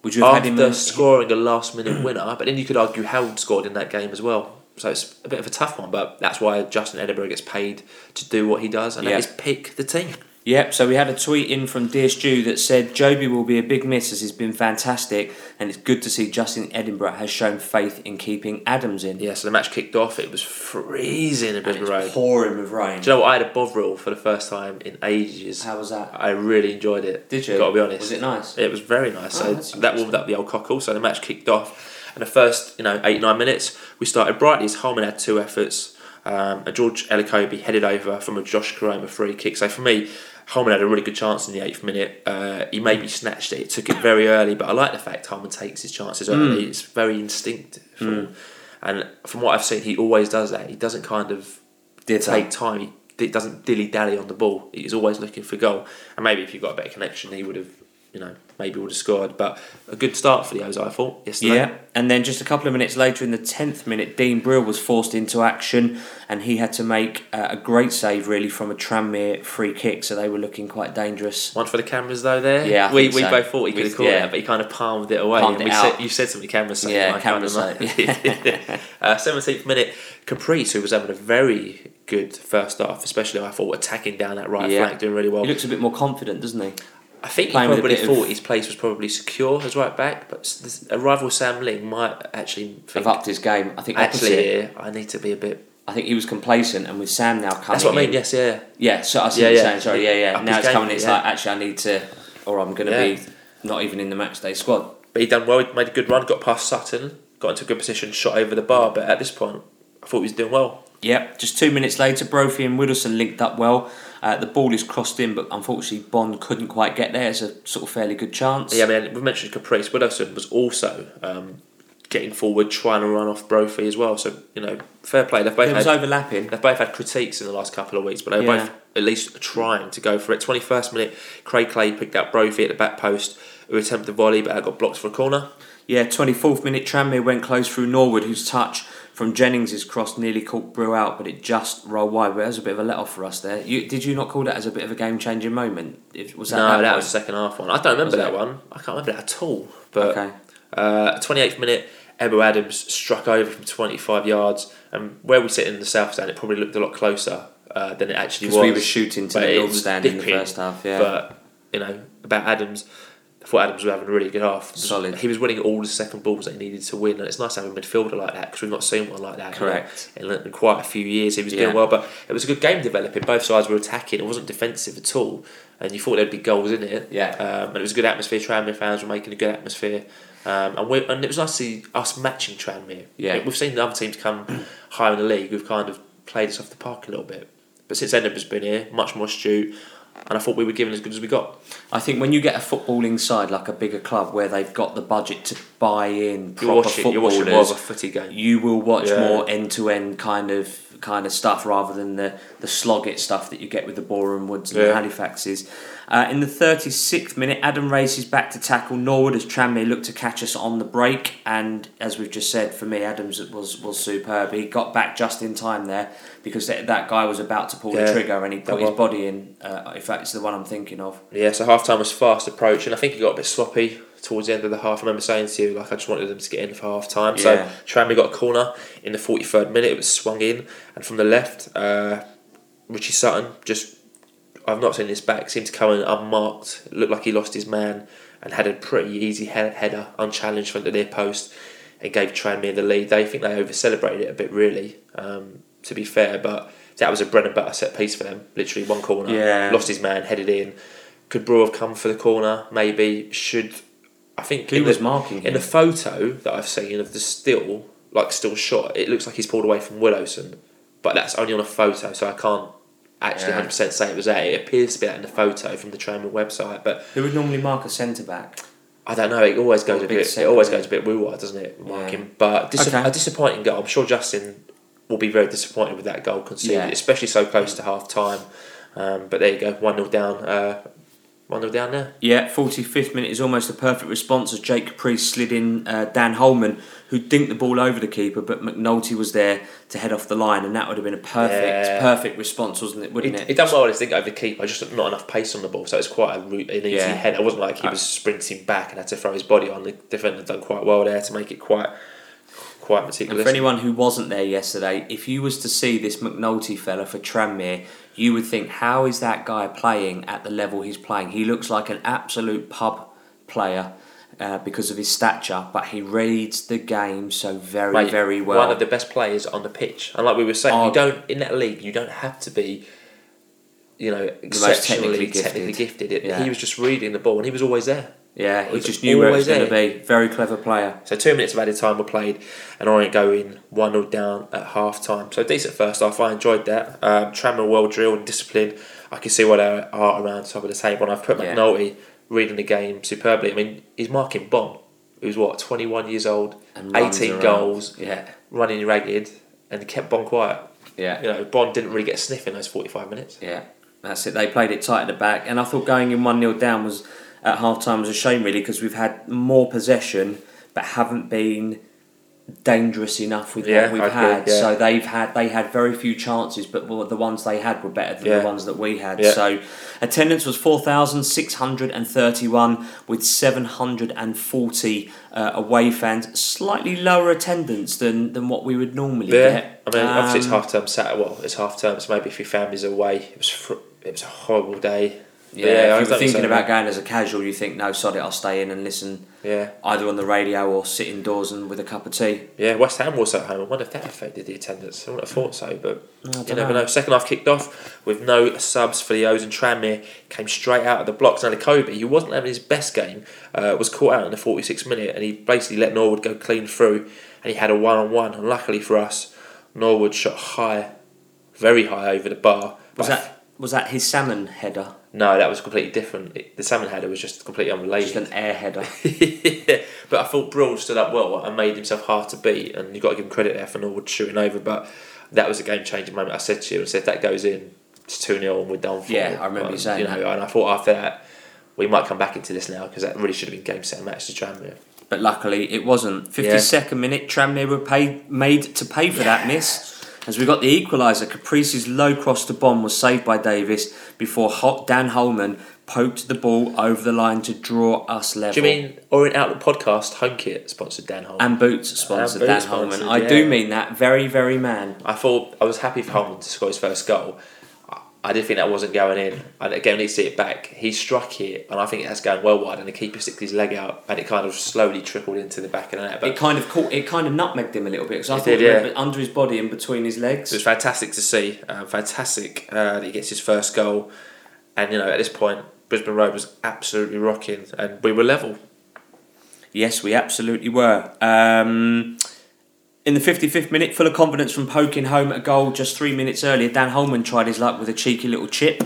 would you have had him? after scoring a last minute winner, but then you could argue Harrold scored in that game as well. So it's a bit of a tough one, but that's why Justin Edinburgh gets paid to do what he does, and Yeah. that is pick the team. Yep, so we had a tweet in from Dear Stu that said Jobi will be a big miss as he's been fantastic and it's good to see Justin Edinburgh has shown faith in keeping Adams in. Yeah, so the match kicked off. It was freezing a bit of rain. pouring with rain. Do you know what? I had a Bovril for the first time in ages. How was that? I really enjoyed it. Did you? Got to be honest. Was it nice? It was very nice. Oh, so that warmed up the old cockle. So the match kicked off, and the first you know eight nine minutes we started brightly. As Holman had two efforts. Um, and George Elokobi headed over from a Josh Koroma free kick. So for me, Holman had a really good chance in the eighth minute. Uh, he maybe snatched it. It took it very early, but I like the fact Holman takes his chances early. It's very instinctive. And from what I've seen, he always does that. He doesn't kind of Did take time. He doesn't dilly dally on the ball. He's always looking for goal. And maybe if you've got a better connection, he would have, you know, maybe would have scored. But a good start for the O's, I thought yesterday. Yeah, and then just a couple of minutes later, in the tenth minute, Dean Brill was forced into action, and he had to make uh, a great save really from a Tranmere free kick. So they were looking quite dangerous. One for the cameras though. There, Yeah, I we, we so. both thought he could have caught yeah. it, but he kind of palmed it away. Palmed it out. said, you said something cameras Yeah, kind cameras [laughs] [laughs] uh, Seventeenth minute, Caprice, who was having a very good first half, especially I thought attacking down that right Yeah. flank, doing really well. He looks a bit more confident, doesn't he? I think he Playing probably bit of- thought his place was probably secure as right back, but this- a rival Sam Ling might actually think, Have upped his game. I think actually opposite. I need to be a bit. I think he was complacent, and with Sam now coming, That's what I mean. in- Yes, yeah. Yeah, so I see Yeah, what you're yeah. saying. Sorry, yeah, yeah. Now it's game, coming. It's yeah. like actually, I need to, or I'm going to Yeah. be not even in the match day squad. But he done well. He made a good run. Got past Sutton. Got into a good position. Shot over the bar. But at this point, I thought he was doing well. Yep, just two minutes later, Brophy and Widdowson linked up well. Uh, the ball is crossed in, but unfortunately, Bonne couldn't quite get there. It's a sort of fairly good chance. Yeah, I mean, we mentioned Caprice. Widdowson was also um, getting forward, trying to run off Brophy as well. So you know, fair play. They've both it was had, overlapping. they've both had critiques in the last couple of weeks, but they're Yeah. both at least trying to go for it. Twenty first minute, Craig Clay picked up Brophy at the back post, who attempted a volley, but got blocked for a corner. Yeah, 24th minute, Tranmere went close through Norwood, whose touch from Jennings' cross nearly caught Brill out, but it just rolled wide. But that was a bit of a let off for us there. You, did you not call that as a bit of a game changing moment? If, was that no, that, that was the second half one. I don't remember Was that it? one. I can't remember that at all. But Okay. uh, 28th minute, Ebou Adams struck over from 25 yards, and where we sit in the south stand, it probably looked a lot closer uh, than it actually was. Because we were shooting to the north stand in the first half, yeah. But you know about Adams. Thought Adams was having a really good half. Solid. He was winning all the second balls that he needed to win, and it's nice having a midfielder like that because we've not seen one like that. Correct. In, in quite a few years, he was Yeah. doing well, but it was a good game developing. Both sides were attacking. It wasn't defensive at all, and you thought there'd be goals in it. Yeah. Um, and it was a good atmosphere. Tranmere fans were making a good atmosphere, um, and we and it was nice to see us matching Tranmere. Yeah. we've seen the other teams come higher in the league. We've kind of played us off the park a little bit, but since Edinburgh's been here, much more astute, and I thought we were given as good as we got. I think when you get a footballing side like a bigger club where they've got the budget to buy in You're proper watching, you're watching more of a footy game. you will watch Yeah. more end to end kind of kind of stuff rather than the the slog it stuff that you get with the Boreham Woods and the Halifaxes. Uh, in the 36th minute, Adam races back to tackle Norwood as Tranmere looked to catch us on the break. And as we've just said, for me, Adams was was superb. He got back just in time there because that, that guy was about to pull the trigger and he put his one. body in. Uh, in fact, it's the one I'm thinking of. Yeah, so half time was fast approaching. I think he got a bit sloppy towards the end of the half. I remember saying to you, like, I just wanted them to get in for half time. Yeah. So Tranmere got a corner in the 43rd minute. It was swung in, and from the left, uh, Richie Sutton just. I've not seen this back. Seemed to come in unmarked. It looked like he lost his man and had a pretty easy he- header, unchallenged from the near post, and gave Tranmere the lead. They think they over celebrated it a bit, really. Um, to be fair, but that was a bread and butter set piece for them. Literally one corner. Yeah. Lost his man, headed in. Could Brill have come for the corner? Maybe. Should I think Who in was the, marking in him? the photo that I've seen of the still, like still shot, it looks like he's pulled away from Widdowson, but that's only on a photo, so I can't actually Yeah. hundred percent say it was that. It appears to be that in the photo from the Tranmere website, but Who would normally mark a centre back? I don't know. It always goes Or a bit. It always goes a bit woo doesn't it? Marking, Yeah. but dis- Okay. a disappointing goal. I'm sure Justin will be very disappointed with that goal conceded, Yeah. especially so close to half time. Um, but there you go, one 0 down. Uh, one 0 down there. Yeah, 45th minute is almost a perfect response as Jake Caprice slid in uh, Dan Holman, who dinked the ball over the keeper, but McNulty was there to head off the line, and that would have been a perfect, Yeah. perfect response, wasn't it? Wouldn't it? he done well to think over the keeper, just not enough pace on the ball, so it's quite a an easy Yeah. header. It wasn't like he was sprinting back and had to throw his body on. The defender done quite well there to make it quite, quite quite And for anyone who wasn't there yesterday, if you was to see this McNulty fella for Tranmere, you would think, how is that guy playing at the level he's playing? He looks like an absolute pub player uh, because of his stature, but he reads the game so very, Mate, very well. One of the best players on the pitch. And like we were saying, you don't in that league. You don't have to be, you know, exceptionally technically technically gifted. gifted. It- Yeah. He was just reading the ball, and he was always there. Yeah, he just knew where it was going to be. Very clever player. So two minutes of added time were played, and Orient go in one 0 down at half time. So decent first half. I enjoyed that. Um, Tranmere well drilled and disciplined. I can see what they are around top of the table, and I've put Yeah. McNulty reading the game superbly. I mean, he's marking Bonne, who's what twenty one years old, And eighteen around. goals, Yeah, running ragged, and kept Bonne quiet. yeah. You know, Bonne didn't really get a sniff in those forty five minutes. Yeah, that's it. They played it tight at the back, and I thought going in 1 0 down was at half time was a shame, really, because we've had more possession but haven't been dangerous enough with Yeah, what we've I agree, had. yeah. So they've had they had very few chances, but well, the ones they had were better than Yeah. the ones that we had. So attendance was 4,631 with 740 uh, away fans. Slightly lower attendance than, than what we would normally Yeah, get. I mean, obviously it's Um, half term Saturday. Well, it's half term, so maybe if your family's away, it was fr- it was a horrible day. Yeah, I if you were understand thinking about going as a casual, you think, no, sod it, I'll stay in and listen Yeah, either on the radio or sit indoors and with a cup of tea. yeah. West Ham was at home. I wonder if that affected the attendance. I wouldn't have thought so, but you never know. know. Second half kicked off with no subs for the O's and Tranmere came straight out of the blocks. Now, Kobe, who wasn't having his best game, uh, was caught out in the 46th minute and he basically let Norwood go clean through and he had a one on one. And luckily for us, Norwood shot high, very high over the bar. Was that was that his salmon header? No, that was completely different. It- The salmon header was just completely unrelated. Just an air header. [laughs] yeah, but I thought Brill stood up well and made himself hard to beat, and you've got to give him credit there for Norwood shooting over. But that was a game changing moment. I said to you, I said if that goes in, it's 2 0 and we're done for. Yeah, I remember you And, saying you know, And I thought after that, we might come back into this now because that really should have been game set match to Tranmere. But luckily it wasn't. 52nd minute, Tranmere were paid, made to pay for that miss. As we got the equaliser, Caprice's low cross to bomb was saved by Davies before Hot Dan Holman poked the ball over the line to draw us level. Do you mean Orient Outlook podcast home kit sponsored Dan Holman? and Boots sponsored And Dan Boots Holman. sponsored, I yeah. do mean that very, very man. I thought I was happy for Holman to score his first goal. I- did think that wasn't going in. And again, we need to see it back. He struck it, and I think that's going well wide. And the keeper sticked his leg out, and it kind of slowly trickled into the back of the net. But It kind of caught, it kind of nutmegged him a little bit because I It thought did, it yeah. under his body and between his legs. It was fantastic to see. Uh, fantastic uh, that he gets his first goal. And, you know, at this point, Brisbane Road was absolutely rocking and we were level. Yes, we absolutely were. Um, in the 55th minute, full of confidence from poking home a goal just three minutes earlier, Dan Holman tried his luck with a cheeky little chip,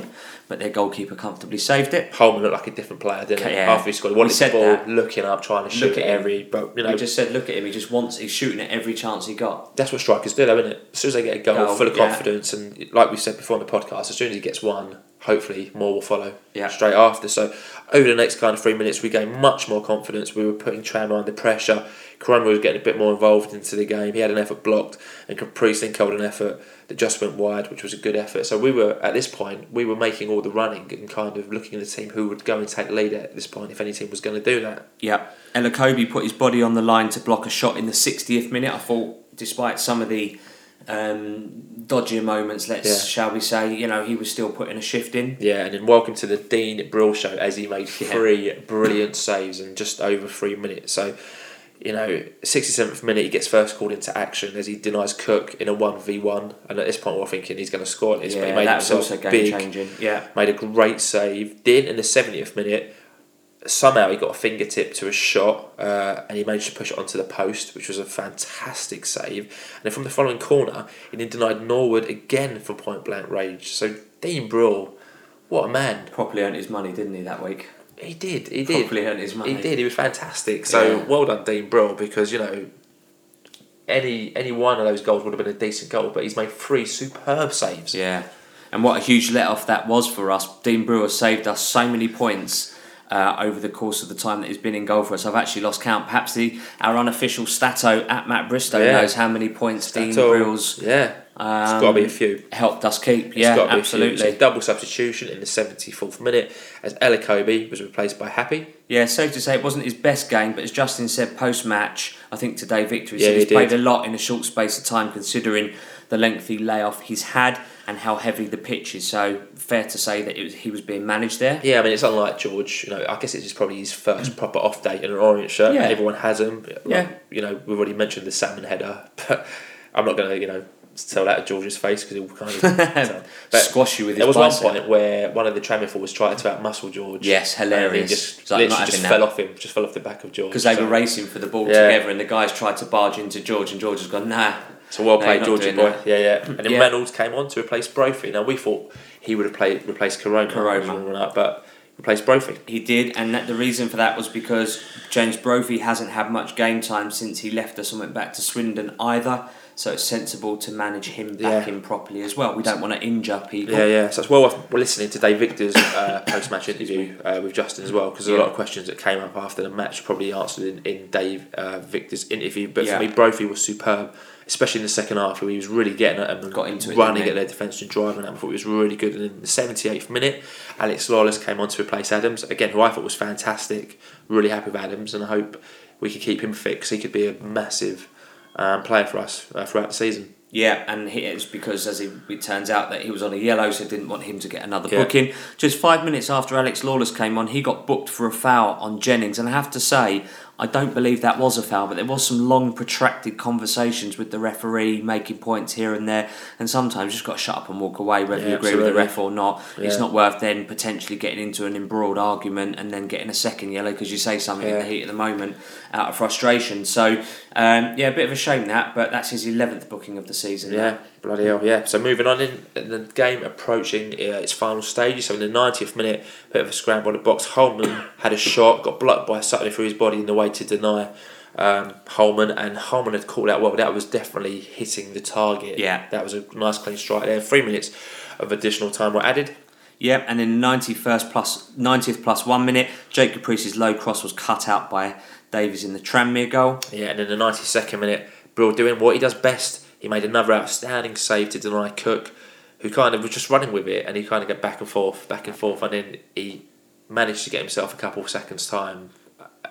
but their goalkeeper comfortably saved it. Holman looked like a different player, didn't he? Yeah. After he scored, he wanted said the ball, that. looking up, trying to shoot Look at at him. every. But, you know, We just said, look at him, he just wants, he's shooting at every chance he got. that's what strikers do, though, isn't it? As soon as they get a goal, Goal, full of yeah. confidence, and like we said before on the podcast, as soon as he gets one, hopefully more will follow Yeah. straight after. So over the next kind of three minutes, we gained much more confidence. We were putting Tranmere under pressure. Koroma was getting a bit more involved into the game. He had an effort blocked, and Caprice then held an effort that just went wide, which was a good effort. So we were at this point, we were making all the running and kind of looking at the team who would go and take the lead at this point if any team was going to do that. Yeah. Elokobi put his body on the line to block a shot in the 60th minute. I thought, despite some of the um, dodgier moments, let's Yeah. shall we say, you know, he was still putting a shift in. Yeah, and then welcome to the Dean Brill show as he made Yeah. three brilliant [laughs] saves in just over three minutes. So, you know, 67th minute he gets first called into action as he denies Cook in a 1v1. And at this point, we're thinking he's going to score this, but he Yeah, made himself also game big, changing. Yeah. made a great save. Then in the 70th minute, somehow he got a fingertip to a shot uh, and he managed to push it onto the post, which was a fantastic save. And then from the following corner, he then denied Norwood again from point blank range. So Dean Brill, what a man. Properly earned his money, didn't he, that week? He did. He did. Properly earned his money. He did. He was fantastic. So Yeah. well done, Dean Brill, because you know any any one of those goals would have been a decent goal, but he's made three superb saves. Yeah. And what a huge let off that was for us. Dean Brill saved us so many points uh, over the course of the time that he's been in goal for us. I've actually lost count. Perhaps the our unofficial stato at Matt Bristow Yeah. knows how many points Dean Stato, Brills Yeah, it's got to be a few. helped us keep. It's yeah, got to be a few. absolutely. So double substitution in the 74th minute as Elokobi was replaced by Happe. Yeah, safe to say it wasn't his best game, but as Justin said post match, I think today Victor he Yeah, said he he's played a lot in a short space of time considering the lengthy layoff he's had and how heavy the pitch is. So fair to say that it was, he was being managed there. Yeah, I mean it's unlike George. You know, I guess it's just probably his first proper off day in an orange shirt. Mm. Yeah. Everyone has them. Like, Yeah. You know, we've already mentioned the salmon header, [laughs] but I'm not going to you know tell that to George's face because he'll kind of [laughs] but Squash you with his There was bicep. one point where one of the tram was trying to outmuscle George. Yes, hilarious. And he just like, literally just fell that. off him, just fell off the back of George. Because they So- were racing for the ball Yeah. together, and the guys tried to barge into George, and George has gone, nah. So well No, played, you're Georgie boy. that. Yeah, yeah. And then Yeah. Reynolds came on to replace Brophy. Now we thought he would have played replaced Koroma, up, but replaced Brophy. He did, and that, the reason for that was because James Brophy hasn't had much game time since he left us and went back to Swindon either. So it's sensible to manage him back Yeah. in properly as well. We don't want to injure people. Yeah, yeah. So it's well worth we're listening to Dave Victor's uh, post-match interview uh, with Justin as well, because there's a lot of questions that came up after the match, probably answered in, in Dave uh, Victor's interview. But Yeah. for me, Brophy was superb, especially in the second half, where he was really getting at them and Got into running didn't at their defence and driving at them. I thought he was really good. And in the 78th minute, Alex Lawless came on to replace Adams, again, who I thought was fantastic. Really happy with Adams, and I hope we can keep him fit, 'cause he could be a massive um, player for us uh, throughout the season. Yeah, and he, it's because as it, it turns out that he was on a yellow, so didn't want him to get another Yeah. booking. Just five minutes after Alex Lawless came on, he got booked for a foul on Jennings, and I have to say, I don't believe that was a foul, but there was some long, protracted conversations with the referee, making points here and there, and sometimes you just got to shut up and walk away, whether Yeah, you agree with the ref or not. It's not worth then potentially getting into an embroiled argument and then getting a second yellow because you say something in the heat of the moment out of frustration. So, um, yeah, a bit of a shame that, but that's his 11th booking of the season. Yeah, bloody hell, yeah. So moving on in, in the game approaching uh, its final stages. So in the 90th minute, bit of a scramble in the box. Holman had a shot, got blocked by Sutton through his body in the way to deny um, Holman, and Holman had called out well. That was definitely hitting the target. Yeah. that was a nice clean strike there. Three minutes of additional time were added. Yep, and in the 91st plus 90th plus one minute, Jake Caprice's low cross was cut out by Davies in the Tranmere goal. Yeah, and in the 92nd minute, Brill doing what he does best. He made another outstanding save to deny Cook, who kind of was just running with it, and he kind of got back and forth, back and forth, and then he managed to get himself a couple of seconds time.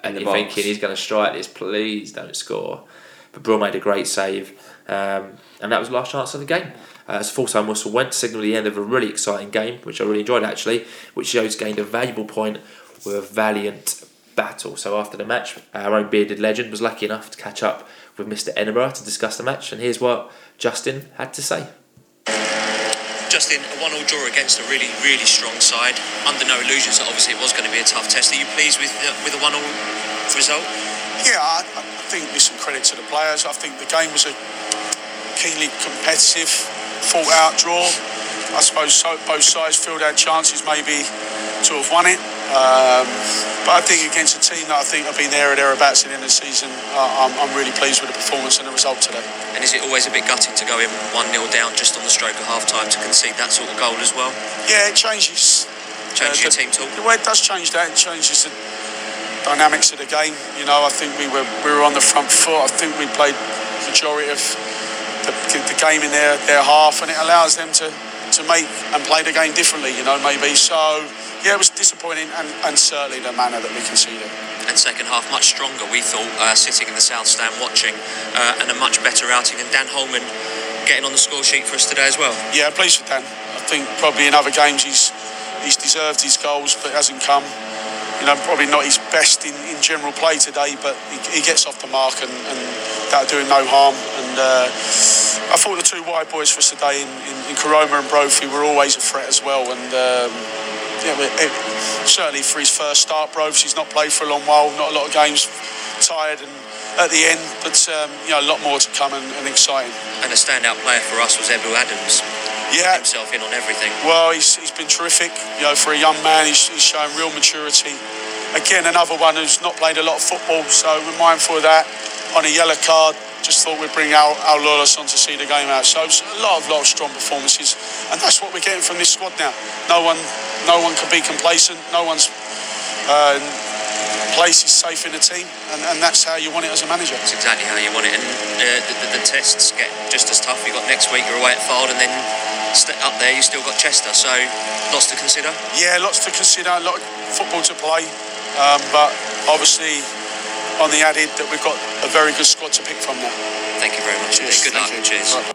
And you're box. thinking he's going to strike this, please don't score. But Brill made a great save, um, and that was the last chance of the game. Uh, as full time whistle went, signal the end of a really exciting game, which I really enjoyed actually, which shows gained a valuable point with a valiant battle. So after the match, our own bearded legend was lucky enough to catch up with Mr. Edinburgh to discuss the match, and here's what Justin had to say. Justin, a one-all draw against a really, really strong side. Under no illusions that obviously it was going to be a tough test. Are you pleased with the, with the one-all result? Yeah, I, I think with some credit to the players. I think the game was a keenly competitive, fought-out draw. I suppose so, both sides filled out chances maybe to have won it. Um, but I think against a team that I think have been there or thereabouts at the end of the season, uh, I'm, I'm really pleased with the performance and the result today. And is it always a bit gutting to go in 1 0 down just on the stroke of half time to concede that sort of goal as well? Yeah, it changes. Change Uh, your the- team talk? Well, it does change that. It changes the dynamics of the game. You know, I think we were we were on the front foot. I think we played the majority of the, the game in their, their half, and it allows them to, to make and play the game differently. You know, maybe so. Yeah, it was disappointing, and, and certainly the manner that we conceded. And second half much stronger, we thought, uh, sitting in the south stand watching, uh, and a much better outing. And Dan Holman getting on the score sheet for us today as well. Yeah, pleased with Dan. I think probably in other games he's he's deserved his goals, but it hasn't come. You know, probably not his best in, in general play today, but he, he gets off the mark and, and that'll do him no harm. And uh, I thought the two wide boys for us today in, in, in Koroma and Brophy were always a threat as well. And um, yeah, it, certainly for his first start, Brophy's not played for a long while, not a lot of games, tired and at the end, but um, you know, a lot more to come and, and exciting. And a standout player for us was Ebou Adams. Yeah, Himself in on everything. Well, he's, he's been terrific. You know, for a young man, he's, he's shown real maturity. Again, another one who's not played a lot of football, so we're mindful of that. On a yellow card, just thought we'd bring our, our Lawless on to see the game out. So it's a lot of lot of strong performances, and that's what we're getting from this squad now. No one, no one can be complacent. No one's uh, place is safe in the team, and, and that's how you want it as a manager. That's exactly how you want it. And uh, the, the, the tests get just as tough. You've got next week, you're away at Fylde, and then st- up there, you've still got Chester. So lots to consider. Yeah, lots to consider, a lot of football to play, um, but obviously on the added that we've got a very good squad to pick from now. Thank you very much. Cheers. Good luck. You. Cheers.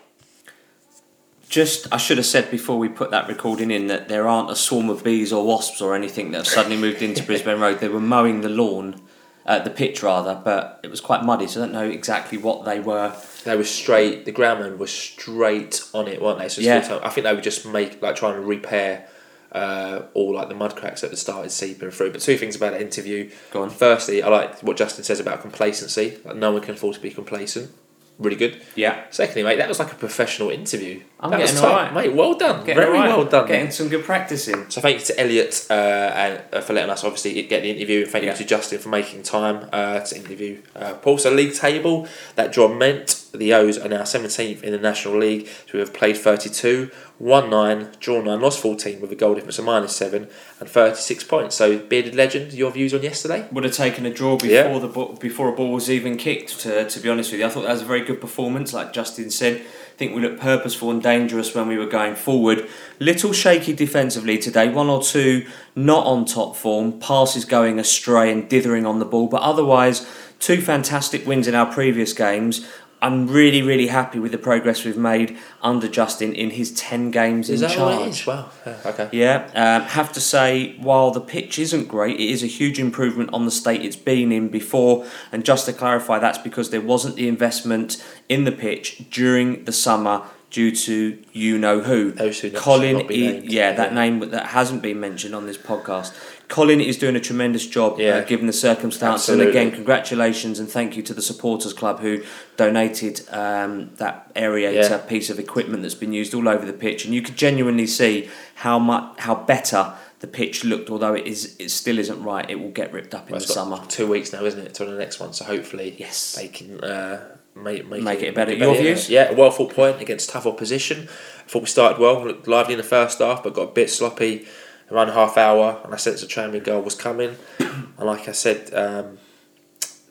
Just, I should have said before we put that recording in that there aren't a swarm of bees or wasps or anything that have suddenly moved into [laughs] Brisbane Road. They were mowing the lawn, uh, the pitch rather, but it was quite muddy, so I don't know exactly what they were. They were straight. The groundmen were straight on it, weren't they? So Yeah. time. I think they were just make like trying to repair uh, all like the mud cracks that had started seeping through. But two things about that interview. Go on. Firstly, I like what Justin says about complacency. Like no one can afford to be complacent. Really good. Yeah. Secondly, mate, that was like a professional interview. I'm that was getting top, alright. mate. Well done. Very alright, well done. Getting some good practice in. So thank you to Elliot uh, and, uh, for letting us obviously get the interview, and thank Yeah. you to Justin for making time uh, to interview uh, Paul. So league table that draw meant the O's are now seventeenth in the National League. So we have played thirty two, won nine, drawn nine, lost fourteen with a goal difference of minus seven and thirty six points. So bearded legend, your views on yesterday? Would have taken a draw before Yeah. the before a ball was even kicked. To, to be honest with you, I thought that was a very good performance. Like Justin said, I think we looked purposeful and dangerous when we were going forward. Little shaky defensively today. One or two not on top form. Passes going astray and dithering on the ball, but otherwise two fantastic wins in our previous games. I'm really, really happy with the progress we've made under Justin in his 10 games Is in that charge. what it is? Wow. Yeah, okay. Yeah, um, have to say, while the pitch isn't great, it is a huge improvement on the state it's been in before. And just to clarify, that's because there wasn't the investment in the pitch during the summer due to you know who. Those who Colin, not be i- named. yeah, that Yeah. name that hasn't been mentioned on this podcast. Colin is doing a tremendous job, Yeah. uh, given the circumstances. And again, congratulations and thank you to the supporters club who donated um, that aerator Yeah. piece of equipment that's been used all over the pitch, and you could genuinely see how much how better the pitch looked. Although it is it still isn't right, it will get ripped up in Well, the summer. Two weeks now, isn't it, till the next one? So hopefully, Yes. they can uh, make make, Make it better. Your yeah. views? Yeah, well fought point against tough opposition. I thought we started well, looked lively in the first half, but got a bit sloppy around half hour, and I sensed the Tranmere goal was coming. and like I said, um,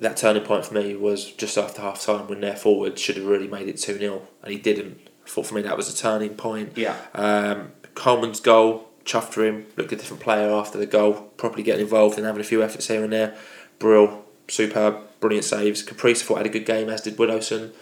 that turning point for me was just after half time when their forward should have really made it 2 0, and he didn't. I thought for me that was a turning point. Yeah. Um, Holman's goal, chuffed for him, looked a different player after the goal, properly getting involved and having a few efforts here and there. Brill, superb, brilliant saves. Caprice, I thought had a good game, as did Widdowson.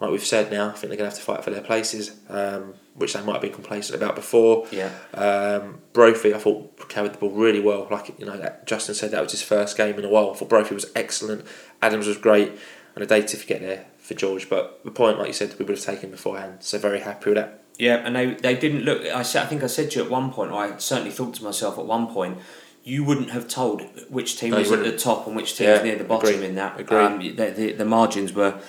Like we've said now, I think they're going to have to fight for their places, um, which they might have been complacent about before. Yeah. Um, Brophy, I thought carried the ball really well. Like you know, that Justin said that was his first game in a while. I thought Brophy was excellent. Adams was great, and a day to forget there for George. But the point, like you said, we would have taken beforehand. So very happy with that. Yeah, and they, they didn't look. I, said, I think I said to you at one point, or I certainly thought to myself at one point, you wouldn't have told which team No, was at the top and which team Yeah, was near the bottom agreed, in that. Um, the, the, the margins were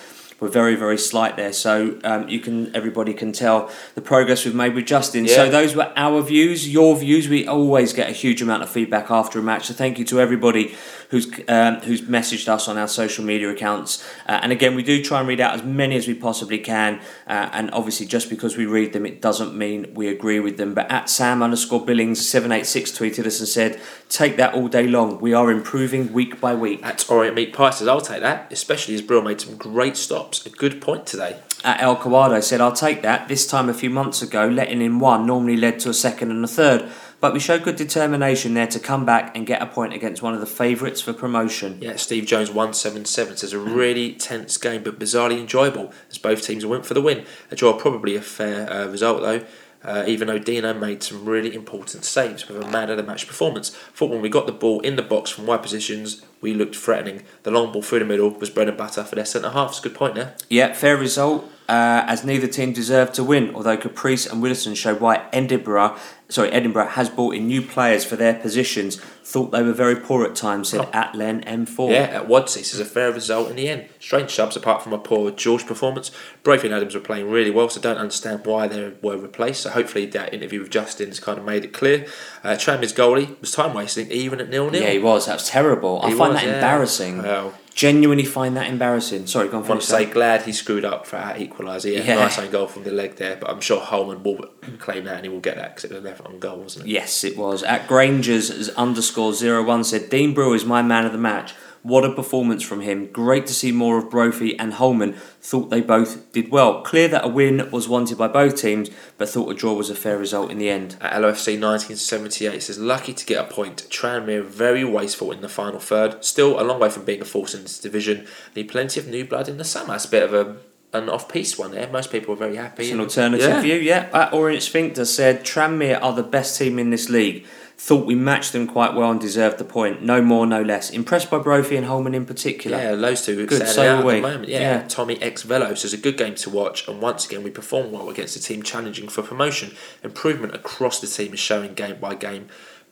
were very very slight there, so um, you can everybody can tell the progress we've made with Justin. So those were our views, your views. We always get a huge amount of feedback after a match, so thank you to everybody who's um, who's messaged us on our social media accounts. Uh, and again, we do try and read out as many as we possibly can. Uh, and obviously, just because we read them, it doesn't mean we agree with them. But at Sam underscore Billings seven eight six tweeted us and said, "Take that all day long. We are improving week by week." At Orient Meat Prices, I'll take that, especially as Brill made some great stops. A good point today. At El Kawado said, I'll take that. This time a few months ago, letting in one normally led to a second and a third. But we showed good determination there to come back and get a point against one of the favourites for promotion. Yeah, Steve Jones 177 says a really tense game but bizarrely enjoyable as both teams went for the win. A draw probably a fair uh, result though. Uh, even though Dino made some really important saves with a man of the match performance. Thought when we got the ball in the box from wide positions, we looked threatening. The long ball through the middle was bread and butter for their centre halves. Good point there. Yeah, fair result, uh, as neither team deserved to win, although Caprice and Wilson showed why Edinburgh, sorry, Edinburgh has brought in new players for their positions. Thought they were very poor at times, said Atlen M4. Yeah, at Wadsey, this is a fair result in the end. Strange subs apart from a poor George performance. Brophy and Adams were playing really well, so don't understand why they were replaced. So hopefully that interview with Justin's kind of made it clear. Uh, Tranmere's goalie was time wasting even at nil nil. Yeah, he was. That was terrible. I find was, that yeah. embarrassing. Well, genuinely find that embarrassing. Sorry, go on. I want to say glad he screwed up for our equaliser. Yeah, Yeah. nice own goal from the leg there, but I'm sure Holman will claim that and he will get that because it was an on goal, wasn't it? Yes, it was. At Granger's underscore zero one said Dean Brill is my man of the match. What a performance from him. Great to see more of Brophy and Holman. Thought they both did well. Clear that a win was wanted by both teams, but thought a draw was a fair result in the end. At LOFC 1978 says lucky to get a point. Tranmere very wasteful in the final third. Still a long way from being a force in this division. Need plenty of new blood in the summer. It's a bit of a an off piece one there. Most people are very happy. It's an alternative yeah. view, yeah. At Orient Sphincter said Tranmere are the best team in this league. Thought we matched them quite well and deserved the point. No more, no less. Impressed by Brophy and Holman in particular. Yeah, those two Good, so out at we. the moment. Yeah, Yeah. Tommy X Velos is a good game to watch, and once again we performed well against a team challenging for promotion. Improvement across the team is showing game by game.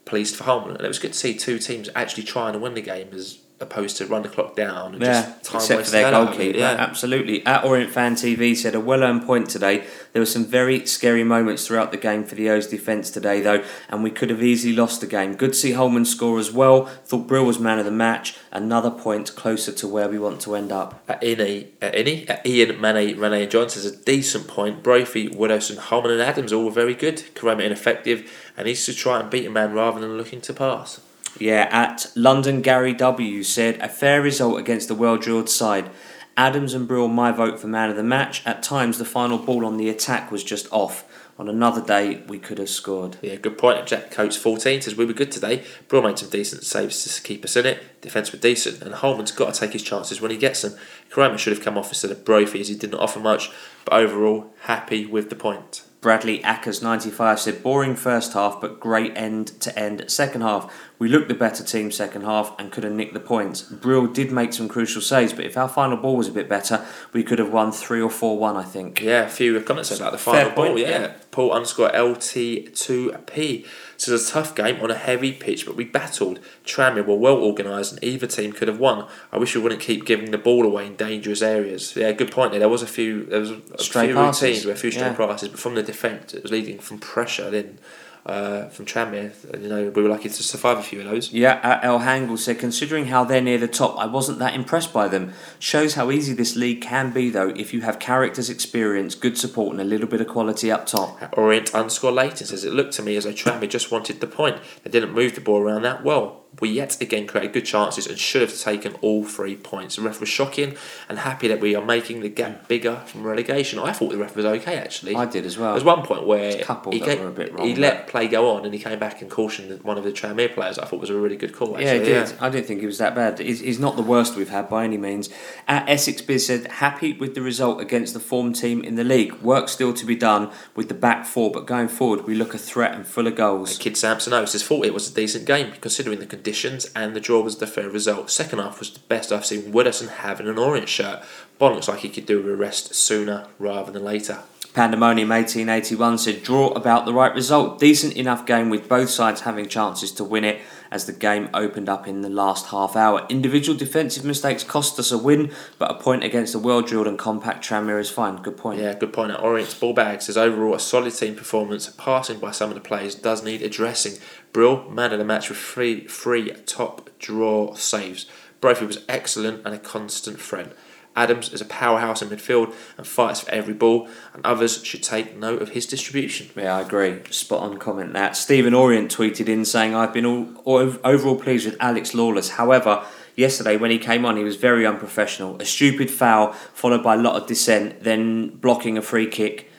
Pleased for Holman, and it was good to see two teams actually trying to win the game as opposed to run the clock down and Yeah, just time except for their the hell out goalkeeper. Yeah, Absolutely. At Orient Fan TV said a well earned point today. There were some very scary moments throughout the game for the O's defence today, though, and we could have easily lost the game. Good to see Holman score as well. Thought Brill was man of the match. Another point closer to where we want to end up. At Innie, at Innie, at Ian, Mane, Rene, and Johnson is a decent point. Brophy, Woodhouse, Holman, and Adams all were very good. Koroma ineffective, and needs to try and beat a man rather than looking to pass. Yeah, at London Gary W said a fair result against the well drilled side. Adams and Brill my vote for man of the match. At times the final ball on the attack was just off. On another day we could have scored. Yeah, good point. Jack Coates 14 says we were good today. Brill made some decent saves to keep us in it. Defence were decent, and Holman's got to take his chances when he gets them. Koroma should have come off instead of Brophy as he didn't offer much, but overall, happy with the point. Bradley Ackers 95 said boring first half but great end to end second half. We looked the better team second half and could have nicked the points. Brill did make some crucial saves but if our final ball was a bit better we could have won 3 or 4 1 I think. Yeah, a few comments about the final ball. point, yeah. yeah. Paul underscore LT2P. So it's a tough game on a heavy pitch, but we battled. Tranmere were well organised and either team could have won. I wish we wouldn't keep giving the ball away in dangerous areas. Yeah, good point there. There was a few, there was a Stray few passes, routines, with a few stray yeah. passes, but from the defence, it was leading from pressure. Then uh, from Tranmere, you know, we were lucky to survive a few of those. Yeah, El Hangle said, considering how they're near the top, I wasn't that impressed by them. Shows how easy this league can be, though, if you have characters, experience, good support, and a little bit of quality up top. Orient underscore Leighton says it looked to me as though Tranmere just wanted the point. They didn't move the ball around that well. We yet again created good chances and should have taken all three points. The ref was shocking and happy that we are making the gap mm. bigger from relegation. I thought the ref was okay actually. I did as well. There was one point where a couple he, that gave- were a bit wrong, he let play go on and he came back and cautioned one of the Tranmere players. I thought was a really good call. Actually. Yeah, he did. I didn't think he was that bad. He's, he's not the worst we've had by any means. At Essex Biz said, happy with the result against the form team in the league. Work still to be done with the back four, but going forward, we look a threat and full of goals. Kid Sampson says thought it was a decent game considering the conditions and the draw was the fair result. Second half was the best I've seen Widdowson have in an orange shirt. Bonne looks like he could do with a rest sooner rather than later. Pandemonium 1881 said, draw about the right result. Decent enough game with both sides having chances to win it as the game opened up in the last half hour. Individual defensive mistakes cost us a win, but a point against a well drilled and compact Tranmere is fine. Good point. Yeah, good point. At Orient ball bag says overall a solid team performance. Passing by some of the players does need addressing. Brill man of the match with three three top draw saves. Brophy was excellent and a constant threat. Adams is a powerhouse in midfield and fights for every ball, and others should take note of his distribution. Yeah, I agree. Spot on comment that. Stephen Orient tweeted in saying, I've been all, all, overall pleased with Alex Lawless. However, yesterday when he came on, he was very unprofessional. A stupid foul followed by a lot of dissent, then blocking a free kick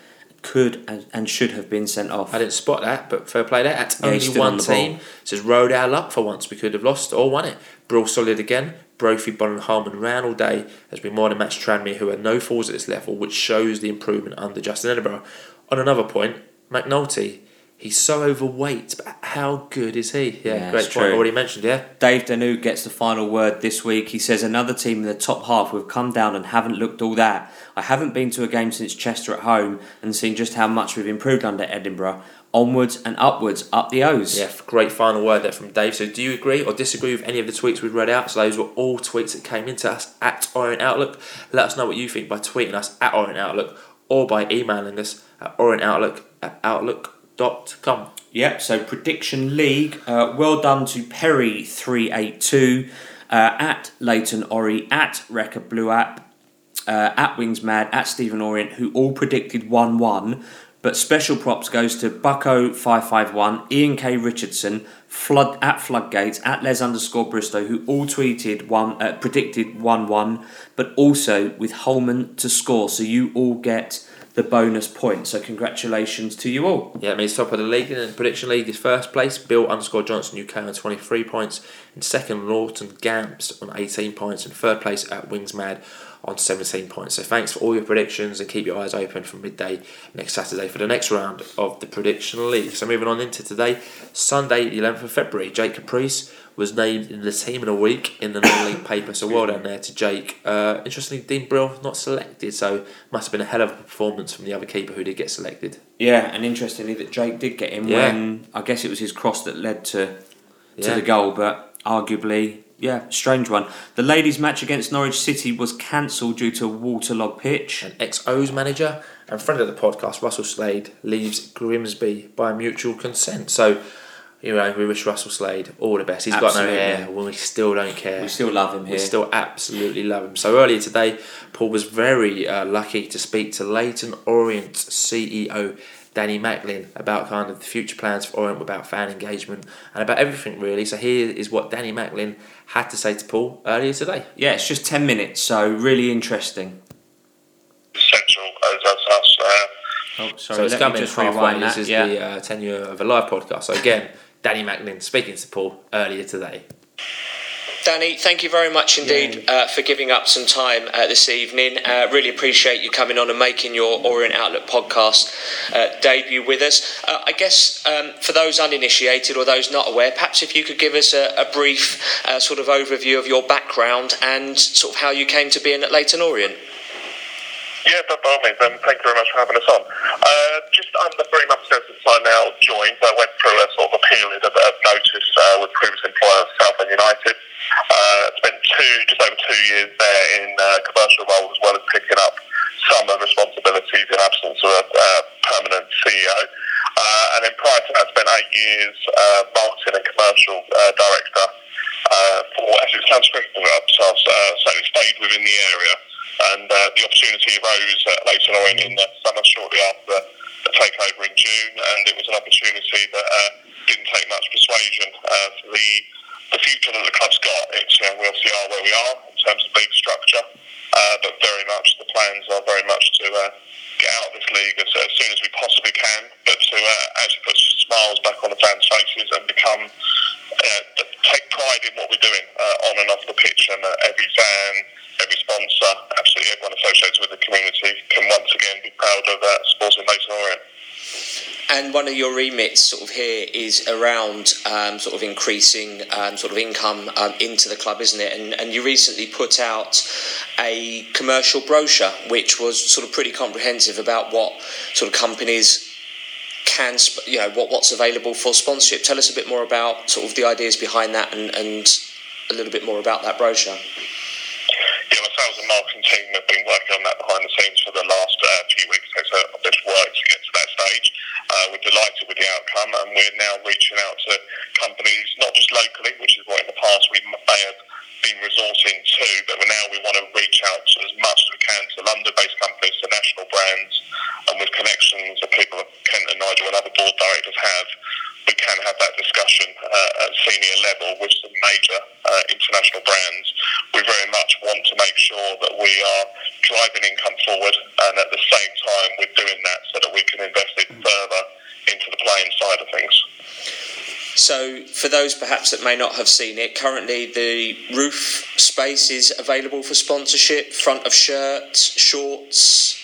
could and, and should have been sent off. I didn't spot that, but fair play there. At Yeah, only stood on one team. ball. Says rode our luck for once. We could have lost or won it. Brill solid again. Brophy, Bonne and Harmon ran all day as we more than matched Tranmere, who had no falls at this level, which shows the improvement under Justin Edinburgh. On another point, McNulty, he's so overweight, but how good is he? Yeah, Yeah, great point. true. Already mentioned, yeah. Dave Danou gets the final word this week. He says another team in the top half have come down and haven't looked all that. I haven't been to a game since Chester at home and seen just how much we've improved under Edinburgh. Onwards and upwards, up the O's. Yeah, great final word there from Dave. So, do you agree or disagree with any of the tweets we've read out? So, those were all tweets that came into us at Orient Outlook. Let us know what you think by tweeting us at Orient Outlook or by emailing us at orientoutlook at outlook.com. Yep, so prediction league. Uh, well done to Perry382. uh, at Leighton Ori, at Record Blue App, uh, at Wings Mad, at Stephen Orient, who all predicted 1 1. But special props goes to Bucko551, Ian K. Richardson, Flood at Floodgates, at Les underscore Bristow, who all tweeted one uh, predicted 1 1, but also with Holman to score. So you all get the bonus point. So congratulations to you all. Yeah, it means top of the league in the prediction league is first place. Bill underscore Johnson UK on 23 points. and second, Lawton Gamps on 18 points. And third place at Wings Mad on 17 points. So thanks for all your predictions and keep your eyes open from midday next Saturday for the next round of the prediction league. So moving on into today, Sunday, the 11th of February, Jake Caprice was named in the team of the week in the non-league paper. So well done there to Jake. Uh, interestingly, Dean Brill not selected, so must have been a hell of a performance from the other keeper who did get selected. Yeah, and interestingly that Jake did get in Yeah. when I guess it was his cross that led to to Yeah. the goal, but arguably, yeah, strange one. The ladies' match against Norwich City was cancelled due to a waterlogged pitch. And XO's manager and friend of the podcast, Russell Slade, leaves Grimsby by mutual consent. So, you know, we wish Russell Slade all the best. He's got no hair. Well, we still don't care. We still love him here. We still absolutely love him. So earlier today, Paul was very uh, lucky to speak to Leyton Orient CEO Danny Macklin about kind of the future plans for Orient, about fan engagement, and about everything really. So here is what Danny Macklin had to say to Paul earlier today. Yeah, it's just 10 minutes, so really interesting. essential as, as us. Uh, Oh, sorry, so it's let me coming just halfway. rewind This is yeah. the uh, tenure of a live podcast. So again, [laughs] Danny Macklin speaking to Paul earlier today. Danny, thank you very much indeed uh, for giving up some time uh, this evening. Uh, really appreciate you coming on and making your Orient Outlook podcast uh, debut with us. Uh, I guess um, for those uninitiated or those not aware, perhaps if you could give us a, a brief uh, sort of overview of your background and sort of how you came to being at Leyton Orient. yeah, but by all means, um, thank you very much for having us on. Uh, just under three months ago since I now joined, I went through a sort of a period of, of notice uh, with previous employer Southend United. Uh, spent two, just over two years there in uh, commercial roles as well as picking up some of the responsibilities in absence of a uh, permanent CEO. Uh, and then prior to that, spent eight years uh, marketing and commercial uh, director uh, for Essex Cricket Club. So I've uh, certainly stayed within the area. And uh, the opportunity arose at Leyton Orient in the summer shortly after takeover in June. And it was an opportunity that uh, didn't take much persuasion uh, the, the future that the club's got. It's, know, we obviously are where we are in terms of league structure. Uh, but very much the plans are very much to uh, get out of this league as, as soon as we possibly can, but to uh, actually put smiles back on the fans' faces and become uh, take pride in what we're doing uh, on and off the pitch, and uh, every fan, every sponsor, absolutely everyone associated with the community can once again be proud of uh, Sporting Leyton Orient. And one of your remits sort of here is around um, sort of increasing um, sort of income um, into the club, isn't it? And, and you recently put out a commercial brochure, which was sort of pretty comprehensive about what sort of companies can, you know, what, what's available for sponsorship. Tell us a bit more about sort of the ideas behind that and, and a little bit more about that brochure. Yeah, my sales and marketing team have been working on that behind the scenes for the last uh, few weeks. It's a bit of work to get to that stage. Uh, we're delighted with the outcome, and we're now reaching out to companies, not just locally, which is what in the past we may have been resorting to, but now we want to reach out to as much as we can to London-based companies, to national brands, and with connections that people like Kent and Nigel and other board directors have, we can have that discussion uh, at senior level with some major uh, international brands. We very much want to make sure that we are driving income forward, and at the same time, we're doing that so that we can invest it further into the playing side of things. So, for those perhaps that may not have seen it, currently the roof space is available for sponsorship, front of shirts, shorts.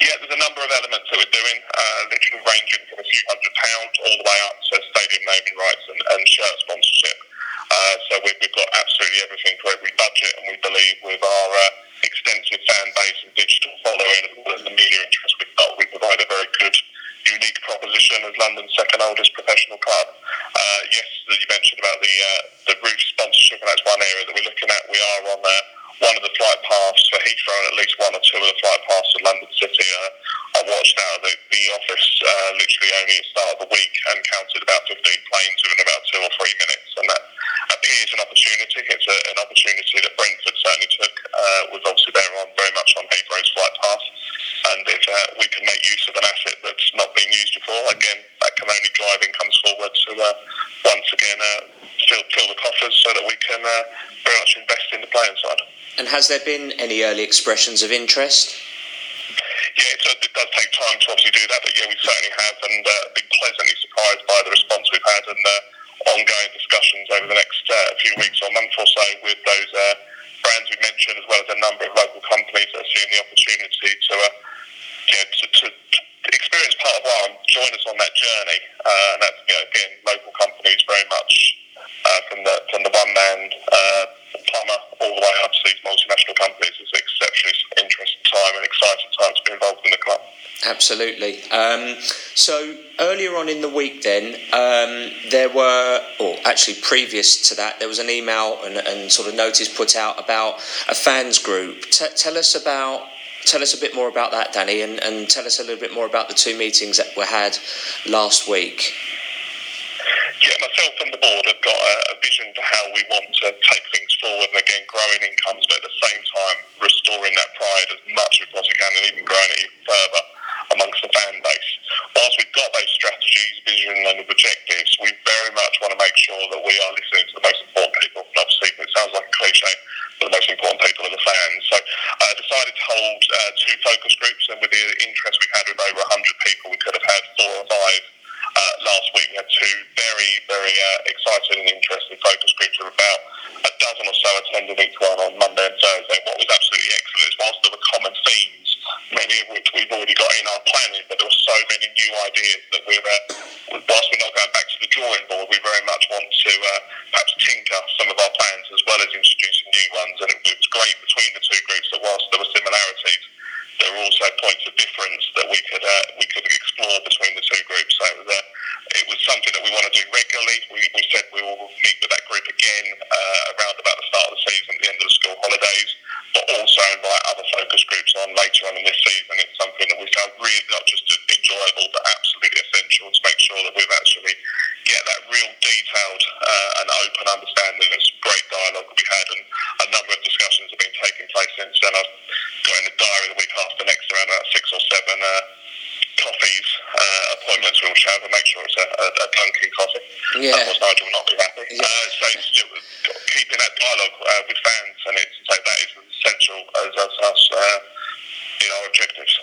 Yeah, there's a number of elements that we're doing, uh, literally ranging few hundred pounds all the way up to stadium naming rights and, and shirt sponsorship. Uh, so we've, we've got absolutely everything for every budget, and we believe with our uh, extensive fan base and digital following, as well the media interest we've got, we provide a very good, unique proposition as London's second oldest professional club. Uh, yes, you mentioned about the uh, the roof sponsorship, and that's one area that we're looking at. We are on uh, one of the flight paths for Heathrow and at least one or two of the flight paths to London City. Uh, I watched out of the, the office uh, literally only at the start of the week and counted about 15 planes within about two or three minutes. And that appears an opportunity. It's a, an opportunity that Brentford certainly took. Uh, was obviously there on very much on Heathrow's flight path. And if uh, we can make use of an asset that's not been used before, again, that can only drive income forward to uh, once again uh, fill, fill, the coffers so that we can very much invest in the playing side. And has there been any early expressions of interest? Yeah, it does take time to obviously do that, but yeah, we certainly have, and uh, been pleasantly surprised by the response we've had and uh, ongoing discussions over the next uh, few weeks or month or so with those uh, brands we mentioned, as well as a number of local companies that are seeing the opportunity to, uh, know, to, to, experience part of one, join us on that journey, and that's you know, again local companies very much from the from the one man plumber all the way up to these multinational companies. It's an exceptionally interesting time and exciting time to be involved in the club. Absolutely. Um, so earlier on in the week, then um, there were, or actually previous to that, there was an email and, and sort of notice put out about a fans group. T- tell us about. Tell us a bit more about that, Danny, and, and tell us a little bit more about the two meetings that were had last week. Yeah, myself and the board have got a, a vision for how we want to take things forward, and again, growing incomes, but at the same time, restoring that pride as much as we possibly can, and even growing it even further amongst the fan base. Whilst we've got those strategies, vision, and objectives, we very much want to make sure that we are listening to the most important people. And obviously, it sounds like a cliche, but the most important people are the fans. So I uh, decided to hold uh, two focus groups, and with the interest we had with over 100 people, we could have had four or five. Uh, last week we had two very, very uh, exciting and interesting focus groups of about a dozen or so attending each one on Monday and Thursday. What was absolutely excellent is whilst there were common themes, many of which we've already got in our planning, but there were so many new ideas that we're, uh, whilst we're not going back to the drawing board, we very much want to uh, perhaps tinker as well as introducing new ones. And it, it was great between the two groups that whilst there were similarities, there were also points of difference that we could uh, we could explore between the two groups. So it was, uh, it was something that we want to do regularly. We, we said we will meet with that group again uh, around about the start of the season, the end of the school holidays, but also invite other focus groups on later on in this season. It's something that we found really not just enjoyable, but absolutely essential to make sure that we've actually get that real detailed uh, and open understanding. There's some great dialogue we had, and a number of discussions have been taking place since then. I've got in the diary the week after next around about six or seven uh, coffees uh, appointments we will have and make sure it's a, a, a dunking coffee. Yeah. Not be happy. Yeah. Uh, so you know, keeping that dialogue uh, with fans, and it's so that is as essential as, as us uh, in our objectives.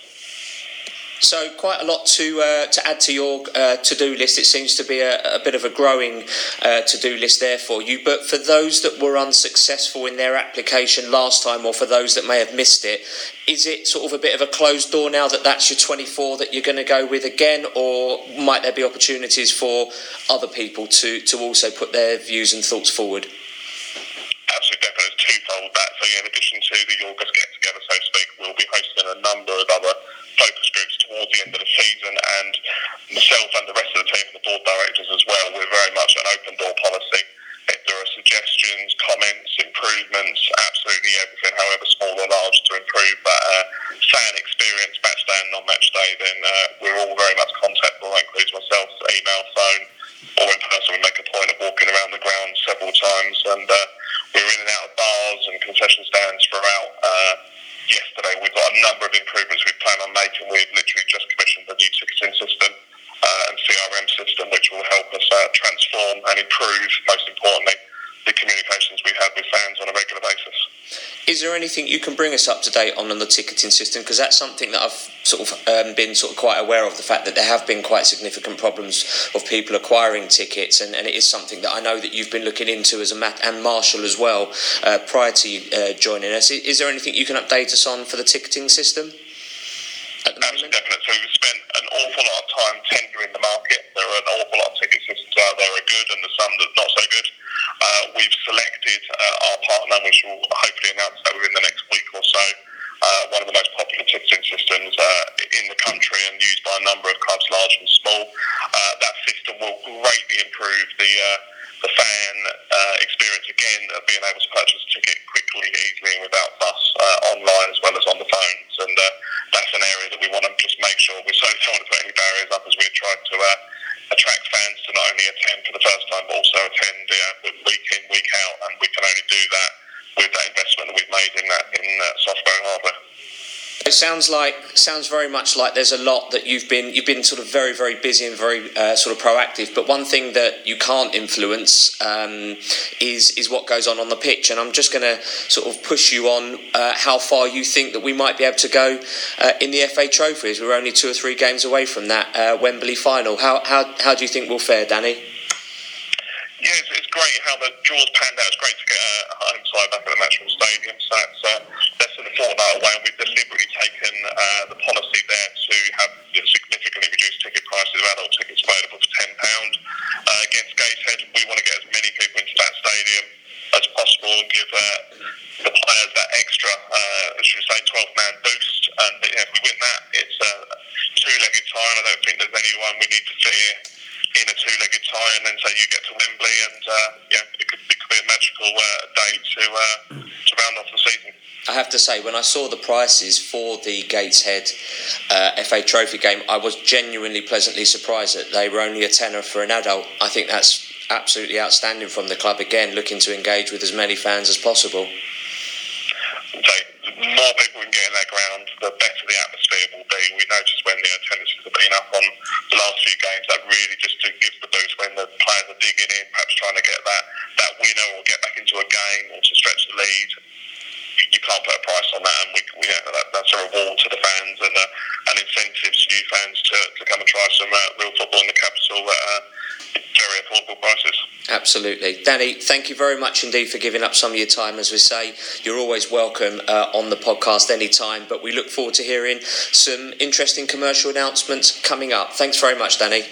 So quite a lot to uh, to add to your uh, to do list. It seems to be a, a bit of a growing uh, to do list there for you. But for those that were unsuccessful in their application last time, or for those that may have missed it, is it sort of a bit of a closed door now that that's your 24 that you're going to go with again, or might there be opportunities for other people to to also put their views and thoughts forward? absolutely definitely. Twofold that. So, yeah, in addition to the August get together, so to speak, we'll be hosting a number of other focus groups towards the end of the season. And myself and the rest of the team and the board directors as well, we're very much an open door policy. If there are suggestions, comments, improvements, absolutely everything, however small or large, to improve that uh, fan experience, match day and non match day, then uh, we're all very much contactable. That includes myself, email, phone, or in person. We make a point of walking around the ground several times. And uh, we're in and out of bars and concession stands throughout. Uh, we've got a number of improvements we plan on making. We've literally just commissioned a new ticketing system uh, and CRM system, which will help us uh, transform and improve, most importantly, the communications we have with fans on a regular basis. Is there anything you can bring us up to date on on the ticketing system? Because that's something that I've sort of um, been sort of quite aware of the fact that there have been quite significant problems of people acquiring tickets, and, and it is something that I know that you've been looking into as a Matt and Marshall as well uh, prior to you, uh, joining us. Is, is there anything you can update us on for the ticketing system? At the Absolutely moment? definite. So we've spent an awful lot of time tendering the market. There are an awful lot of ticket systems out there are good and there's some that are not so good. Uh, we've selected uh, our partner, which will hopefully announce that within the next week or so. Uh, one of the most popular ticketing systems uh, in the country and used by a number of clubs, large and small. Uh, that system will greatly improve the uh, the fan uh, experience again of being able to purchase a ticket quickly, easily, and without fuss uh, online as well as on the phones. And that's an area that we want to just make sure we certainly don't want to put any barriers up as we're trying to attract fans to not only attend for the first time but also attend uh, week in, week out. And we can only do that with that investment that we've made in that in uh, software and hardware. It sounds like sounds very much like there's a lot that you've been you've been sort of very very busy and very uh, sort of proactive. But one thing that you can't influence um, is is what goes on on the pitch. And I'm just going to sort of push you on uh, how far you think that we might be able to go uh, in the FA Trophies. We're only two or three games away from that uh, Wembley final. How, how how do you think we'll fare, Danny? Yeah, it's, it's great how the draws panned out. It's great to get a home side back at the National Stadium. So that's uh, less than a fortnight away, and we've deliberately taken uh, the policy there to have significantly reduced ticket prices of adult tickets available for ten pound uh, against Gateshead. We want to get as many people into that stadium as possible and give uh, the players that extra, uh, should we say, twelve man boost. And yeah, if we win that, it's a two-legged tie, and I don't think there's anyone we need to fear in a two-legged tie, and then say you get to Wembley, and uh, yeah, it could, it could be a magical uh, day to uh, to round off the season. I have to say, when I saw the prices for the Gateshead uh, FA Trophy game, I was genuinely pleasantly surprised that they were only a tenner for an adult. I think that's absolutely outstanding from the club again, looking to engage with as many fans as possible. So the more people can get in that ground, the better the atmosphere will be. We noticed when the attendances have been up on the last few games, that really just to gives the boost when the players are digging in, perhaps trying to get that, that winner or get back into a game or to stretch the lead. You, can't put a price on that, and we, we yeah, that, that's a reward to the fans and uh, an incentive to new fans to, to come and try some uh, real football in the capital at uh, very affordable prices. Absolutely. Danny, thank you very much indeed for giving up some of your time. As we say, you're always welcome uh, on the podcast anytime, but we look forward to hearing some interesting commercial announcements coming up. Thanks very much, Danny.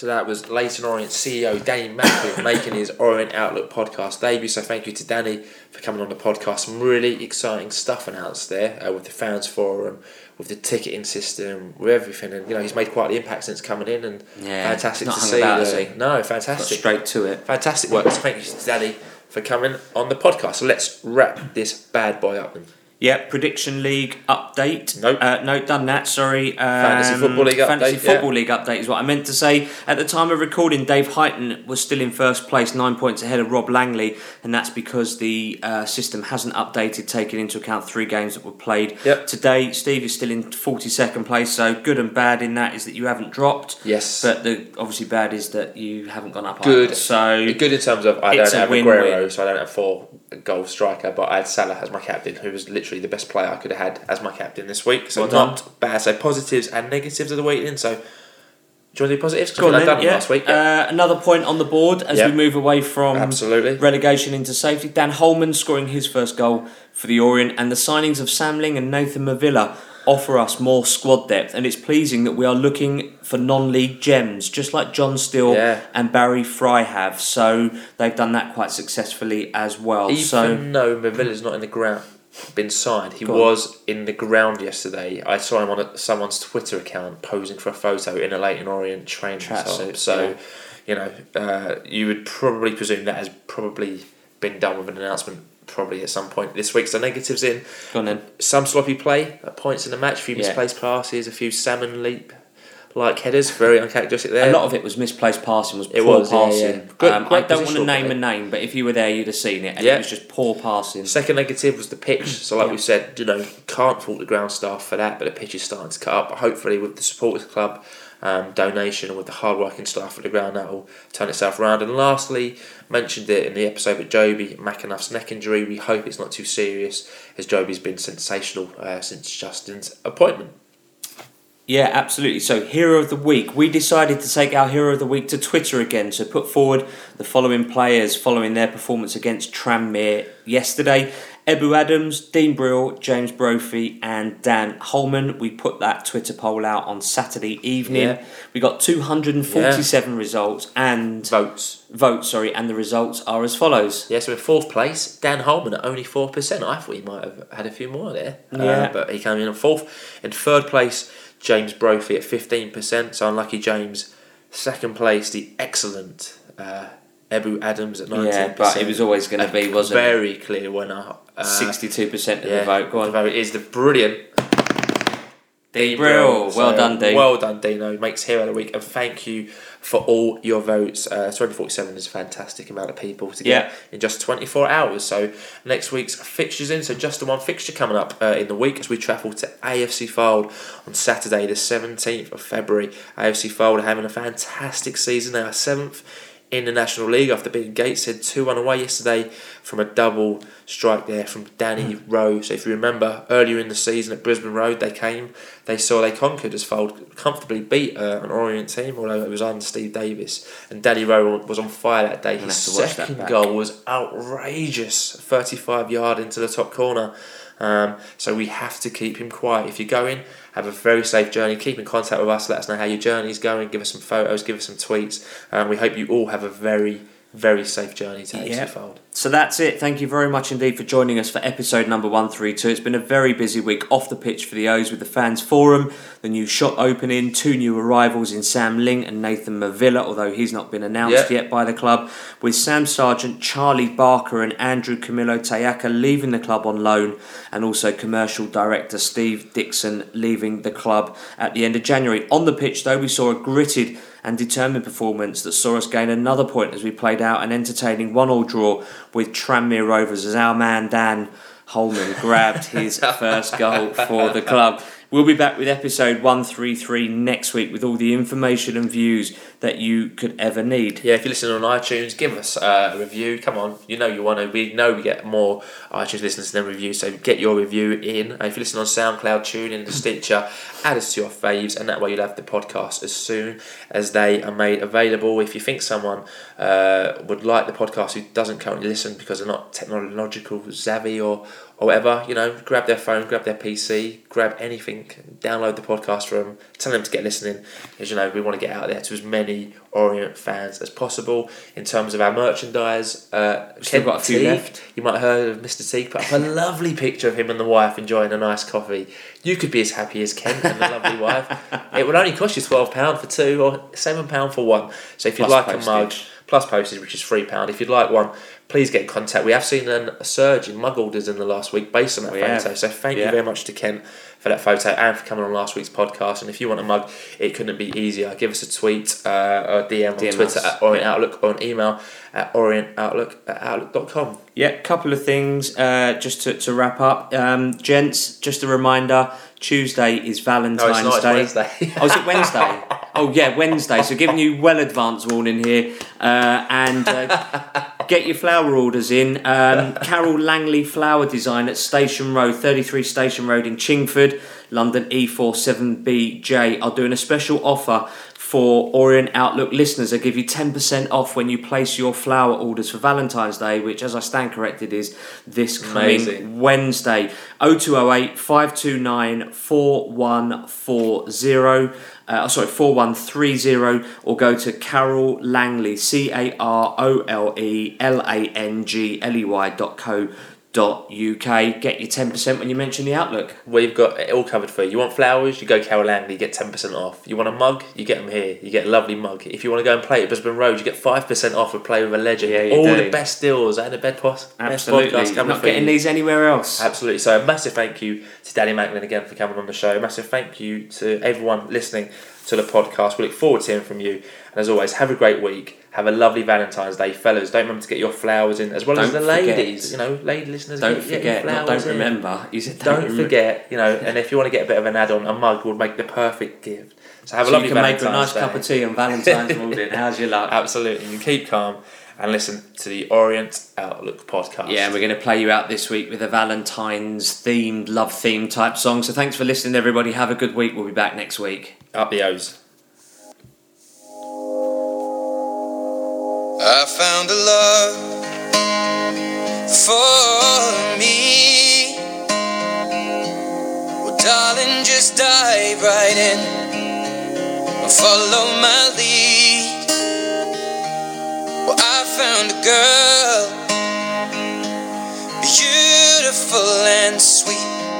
Thank you, pleasure. So that was Leyton Orient CEO Danny Macklin [laughs] making his Orient Outlook podcast debut. So thank you to Danny for coming on the podcast. Some really exciting stuff announced there uh, with the fans forum, with the ticketing system, with everything. And you know he's made quite the impact since coming in, and Yeah, fantastic to see. about, uh, has he? No, Got fantastic. straight to it. Fantastic work. So thank you to Danny for coming on the podcast. So let's wrap this bad boy up then. Yeah, prediction league update. Nope. Uh, no, done that. Sorry. Um, Fantasy Football League Fantasy update, yeah. Football League update is what I meant to say. At the time of recording, Dave Heighton was still in first place, nine points ahead of Rob Langley, and that's because the uh, system hasn't updated, taking into account three games that were played. Yep. Today, Steve is still in forty second place. So good and bad in that is that you haven't dropped. Yes. But the obviously bad is that you haven't gone up. Good. Either. So Good in terms of I don't have. Aguero, so I don't have four goal striker, but I had Salah as my captain, who was literally the best player I could have had as my captain this week. So Well not bad. So positives and negatives of the week in. So do you want to do positives? 'Cause I Go on think I've done yeah. last week. Yeah. Uh, another point on the board as Yep. we move away from Absolutely. relegation into safety. Dan Holman scoring his first goal for the Orient, and the signings of Sam Ling and Nathan Mavilla offer us more squad depth. And it's pleasing that we are looking for non-league gems, just like John Still Yeah. and Barry Fry have. So they've done that quite successfully as well. Even so though Mavilla's not in the ground, been signed, he Go on. was in the ground yesterday. I saw him on a, someone's Twitter account posing for a photo in a Leyton Orient training. So, yeah. you know, uh, you would probably presume that has probably been done with an announcement probably at some point this week. So negatives in. go on then. some sloppy play at points in the match, a few Yeah. misplaced passes, a few salmon leap like headers, very uncharacteristic there. A lot of it was misplaced passing, was It poor was, passing. yeah. Good- um, I don't want to name play. a name, but if you were there, you'd have seen it, and Yeah. it was just poor passing. Second negative was the pitch. So, like Yeah. we said, you know, can't fault the ground staff for that, but the pitch is starting to cut up. But hopefully, with the supporters club um, donation with the hard-working staff at the ground, that will turn itself around. And lastly, mentioned it in the episode with Jobi McAnuff's neck injury. We hope it's not too serious, as Jobi's been sensational uh, since Justin's appointment. Yeah, absolutely. So, hero of the week. We decided to take our hero of the week to Twitter again. So, put forward the following players following their performance against Tranmere yesterday Ebou Adams, Dean Brill, James Brophy, and Dan Holman. We put that Twitter poll out on Saturday evening. Yeah. We got 247 results and Votes. votes, sorry, and the results are as follows. Yes, we're in fourth place. Dan Holman at only four percent. I thought he might have had a few more there. Uh, Yeah. but he came in at fourth. In third place, James Brophy at fifteen percent. So unlucky James. Second place, the excellent uh, Ebou Adams at nineteen Yeah, but it was always going to be, wasn't it? very clear winner. Uh, 62% of yeah, the vote. Go on. Very is the brilliant Brill. Well done, Dean. Well done, Dino. Makes Hero of the Week. And thank you for all your votes. Uh, 247 is a fantastic amount of people to get Yeah. in just 24 hours. So next week's fixtures in. So just the one fixture coming up uh, in the week as we travel to AFC Fylde on Saturday, the 17th of February. AFC Fylde are having a fantastic season. They are seventh in the National League after beating Gateshead 2 1 away yesterday from a double strike there from Danny Rowe. So, if you remember earlier in the season at Brisbane Road, they came, they saw they conquered as Fylde comfortably beat uh, an Orient team, although it was under Steve Davis. And Danny Rowe was on fire that day. His have to watch that second goal was outrageous 35 yard into the top corner. Um, so we have to keep him quiet. If you're going, have a very safe journey. Keep in contact with us. Let us know how your journey is going. Give us some photos. Give us some tweets. Um, we hope you all have a very, very safe journey to Yeah. Fylde. So that's it. Thank you very much indeed for joining us for episode number 132. It's been a very busy week off the pitch for the O's with the fans forum, the new shot opening, two new arrivals in Sam Ling and Nathan Mavilla, although he's not been announced Yeah. yet by the club, with Sam Sargeant, Charlie Barker, and Andrew Camillo Tayaka leaving the club on loan, and also commercial director Steve Dixon leaving the club at the end of January. On the pitch, though, we saw a gritted and determined performance that saw us gain another point as we played out an entertaining one-all draw with Tranmere Rovers as our man Dan Holman grabbed his [laughs] first goal for the club. We'll be back with episode 133 next week with all the information and views that you could ever need. Yeah, if you're listening on iTunes, give us uh, a review. Come on, you know you want to. We know we get more iTunes listeners than reviews, so get your review in. Uh, if you listen on SoundCloud, tune in to Stitcher, add us to your faves, and that way you'll have the podcast as soon as they are made available. If you think someone uh, would like the podcast who doesn't currently listen because they're not technological savvy or or whatever, you know, grab their phone, grab their PC, grab anything, download the podcast for them, tell them to get listening. As you know, we want to get out there to as many Orient fans as possible. In terms of our merchandise, uh, Still Ken got a few left. You might have heard of Mr. T put up a [laughs] lovely picture of him and the wife enjoying a nice coffee. You could be as happy as Ken and the lovely [laughs] wife. It would only cost you twelve pound for two or seven pound for one. So if you'd Plus like a mug, plus postage, which is three pound. If you'd like one, please get in contact. We have seen an, a surge in mug orders in the last week based on that We photo. have. So thank Yeah. you very much to Ken for that photo and for coming on last week's podcast. And if you want a mug, it couldn't be easier. Give us a tweet uh, or DM, DM on Twitter us. at Orient Outlook or an email at orientoutlook at outlook.com. Yeah, couple of things uh, just to, to wrap up. Um, gents, just a reminder Tuesday is Valentine's No, it's not. Day. Wednesday. [laughs] Oh, is it Wednesday? oh, yeah, Wednesday. So giving you well advanced warning here. Uh, and uh, get your flower orders in. Um, Carole Langley Flower Design at Station Road, 33 Station Road in Chingford, London E47BJ are doing a special offer for Orient Outlook listeners. I give you 10% off when you place your flower orders for Valentine's Day, which, as I stand corrected, is this coming Amazing. Wednesday. 0208 529 4140. Uh, sorry, 4130, or go to Carole Langley, C A R O L E L A N G L E Y dot co dot uk. Get your 10% when you mention the Outlook. We've got it all covered for you. You want flowers, you go Carole Langley, you get 10% off. You want a mug, you get them here. You get a lovely mug. If you want to go and play at Brisbane Road, you get 5% off with Play with a Legend. Yeah, all do. the best deals and the best, pos- best Absolutely. podcast coming not getting you. these anywhere else. Absolutely. So a massive thank you to Danny Macklin again for coming on the show. A massive thank you to everyone listening to the podcast. We look forward to hearing from you. And as always, have a great week. Have a lovely Valentine's Day, fellas. Don't remember to get your flowers in, as well as Don't the forget. ladies. You know, lady listeners. Don't get, get your forget, flowers don't in. remember. You said Don't remember. forget, you know, and if you want to get a bit of an add-on, a mug would make the perfect gift. So have a So lovely you can make a nice Day. cup of tea on Valentine's morning. [laughs] How's your luck? Absolutely. You keep calm and listen to the Orient Outlook podcast. Yeah, and we're going to play you out this week with a Valentine's themed, love themed type song. So thanks for listening, everybody. Have a good week. We'll be back next week. Up the O's. I found a love for me. Well, darling, just dive right in follow my lead. Well, I found a girl, beautiful and sweet.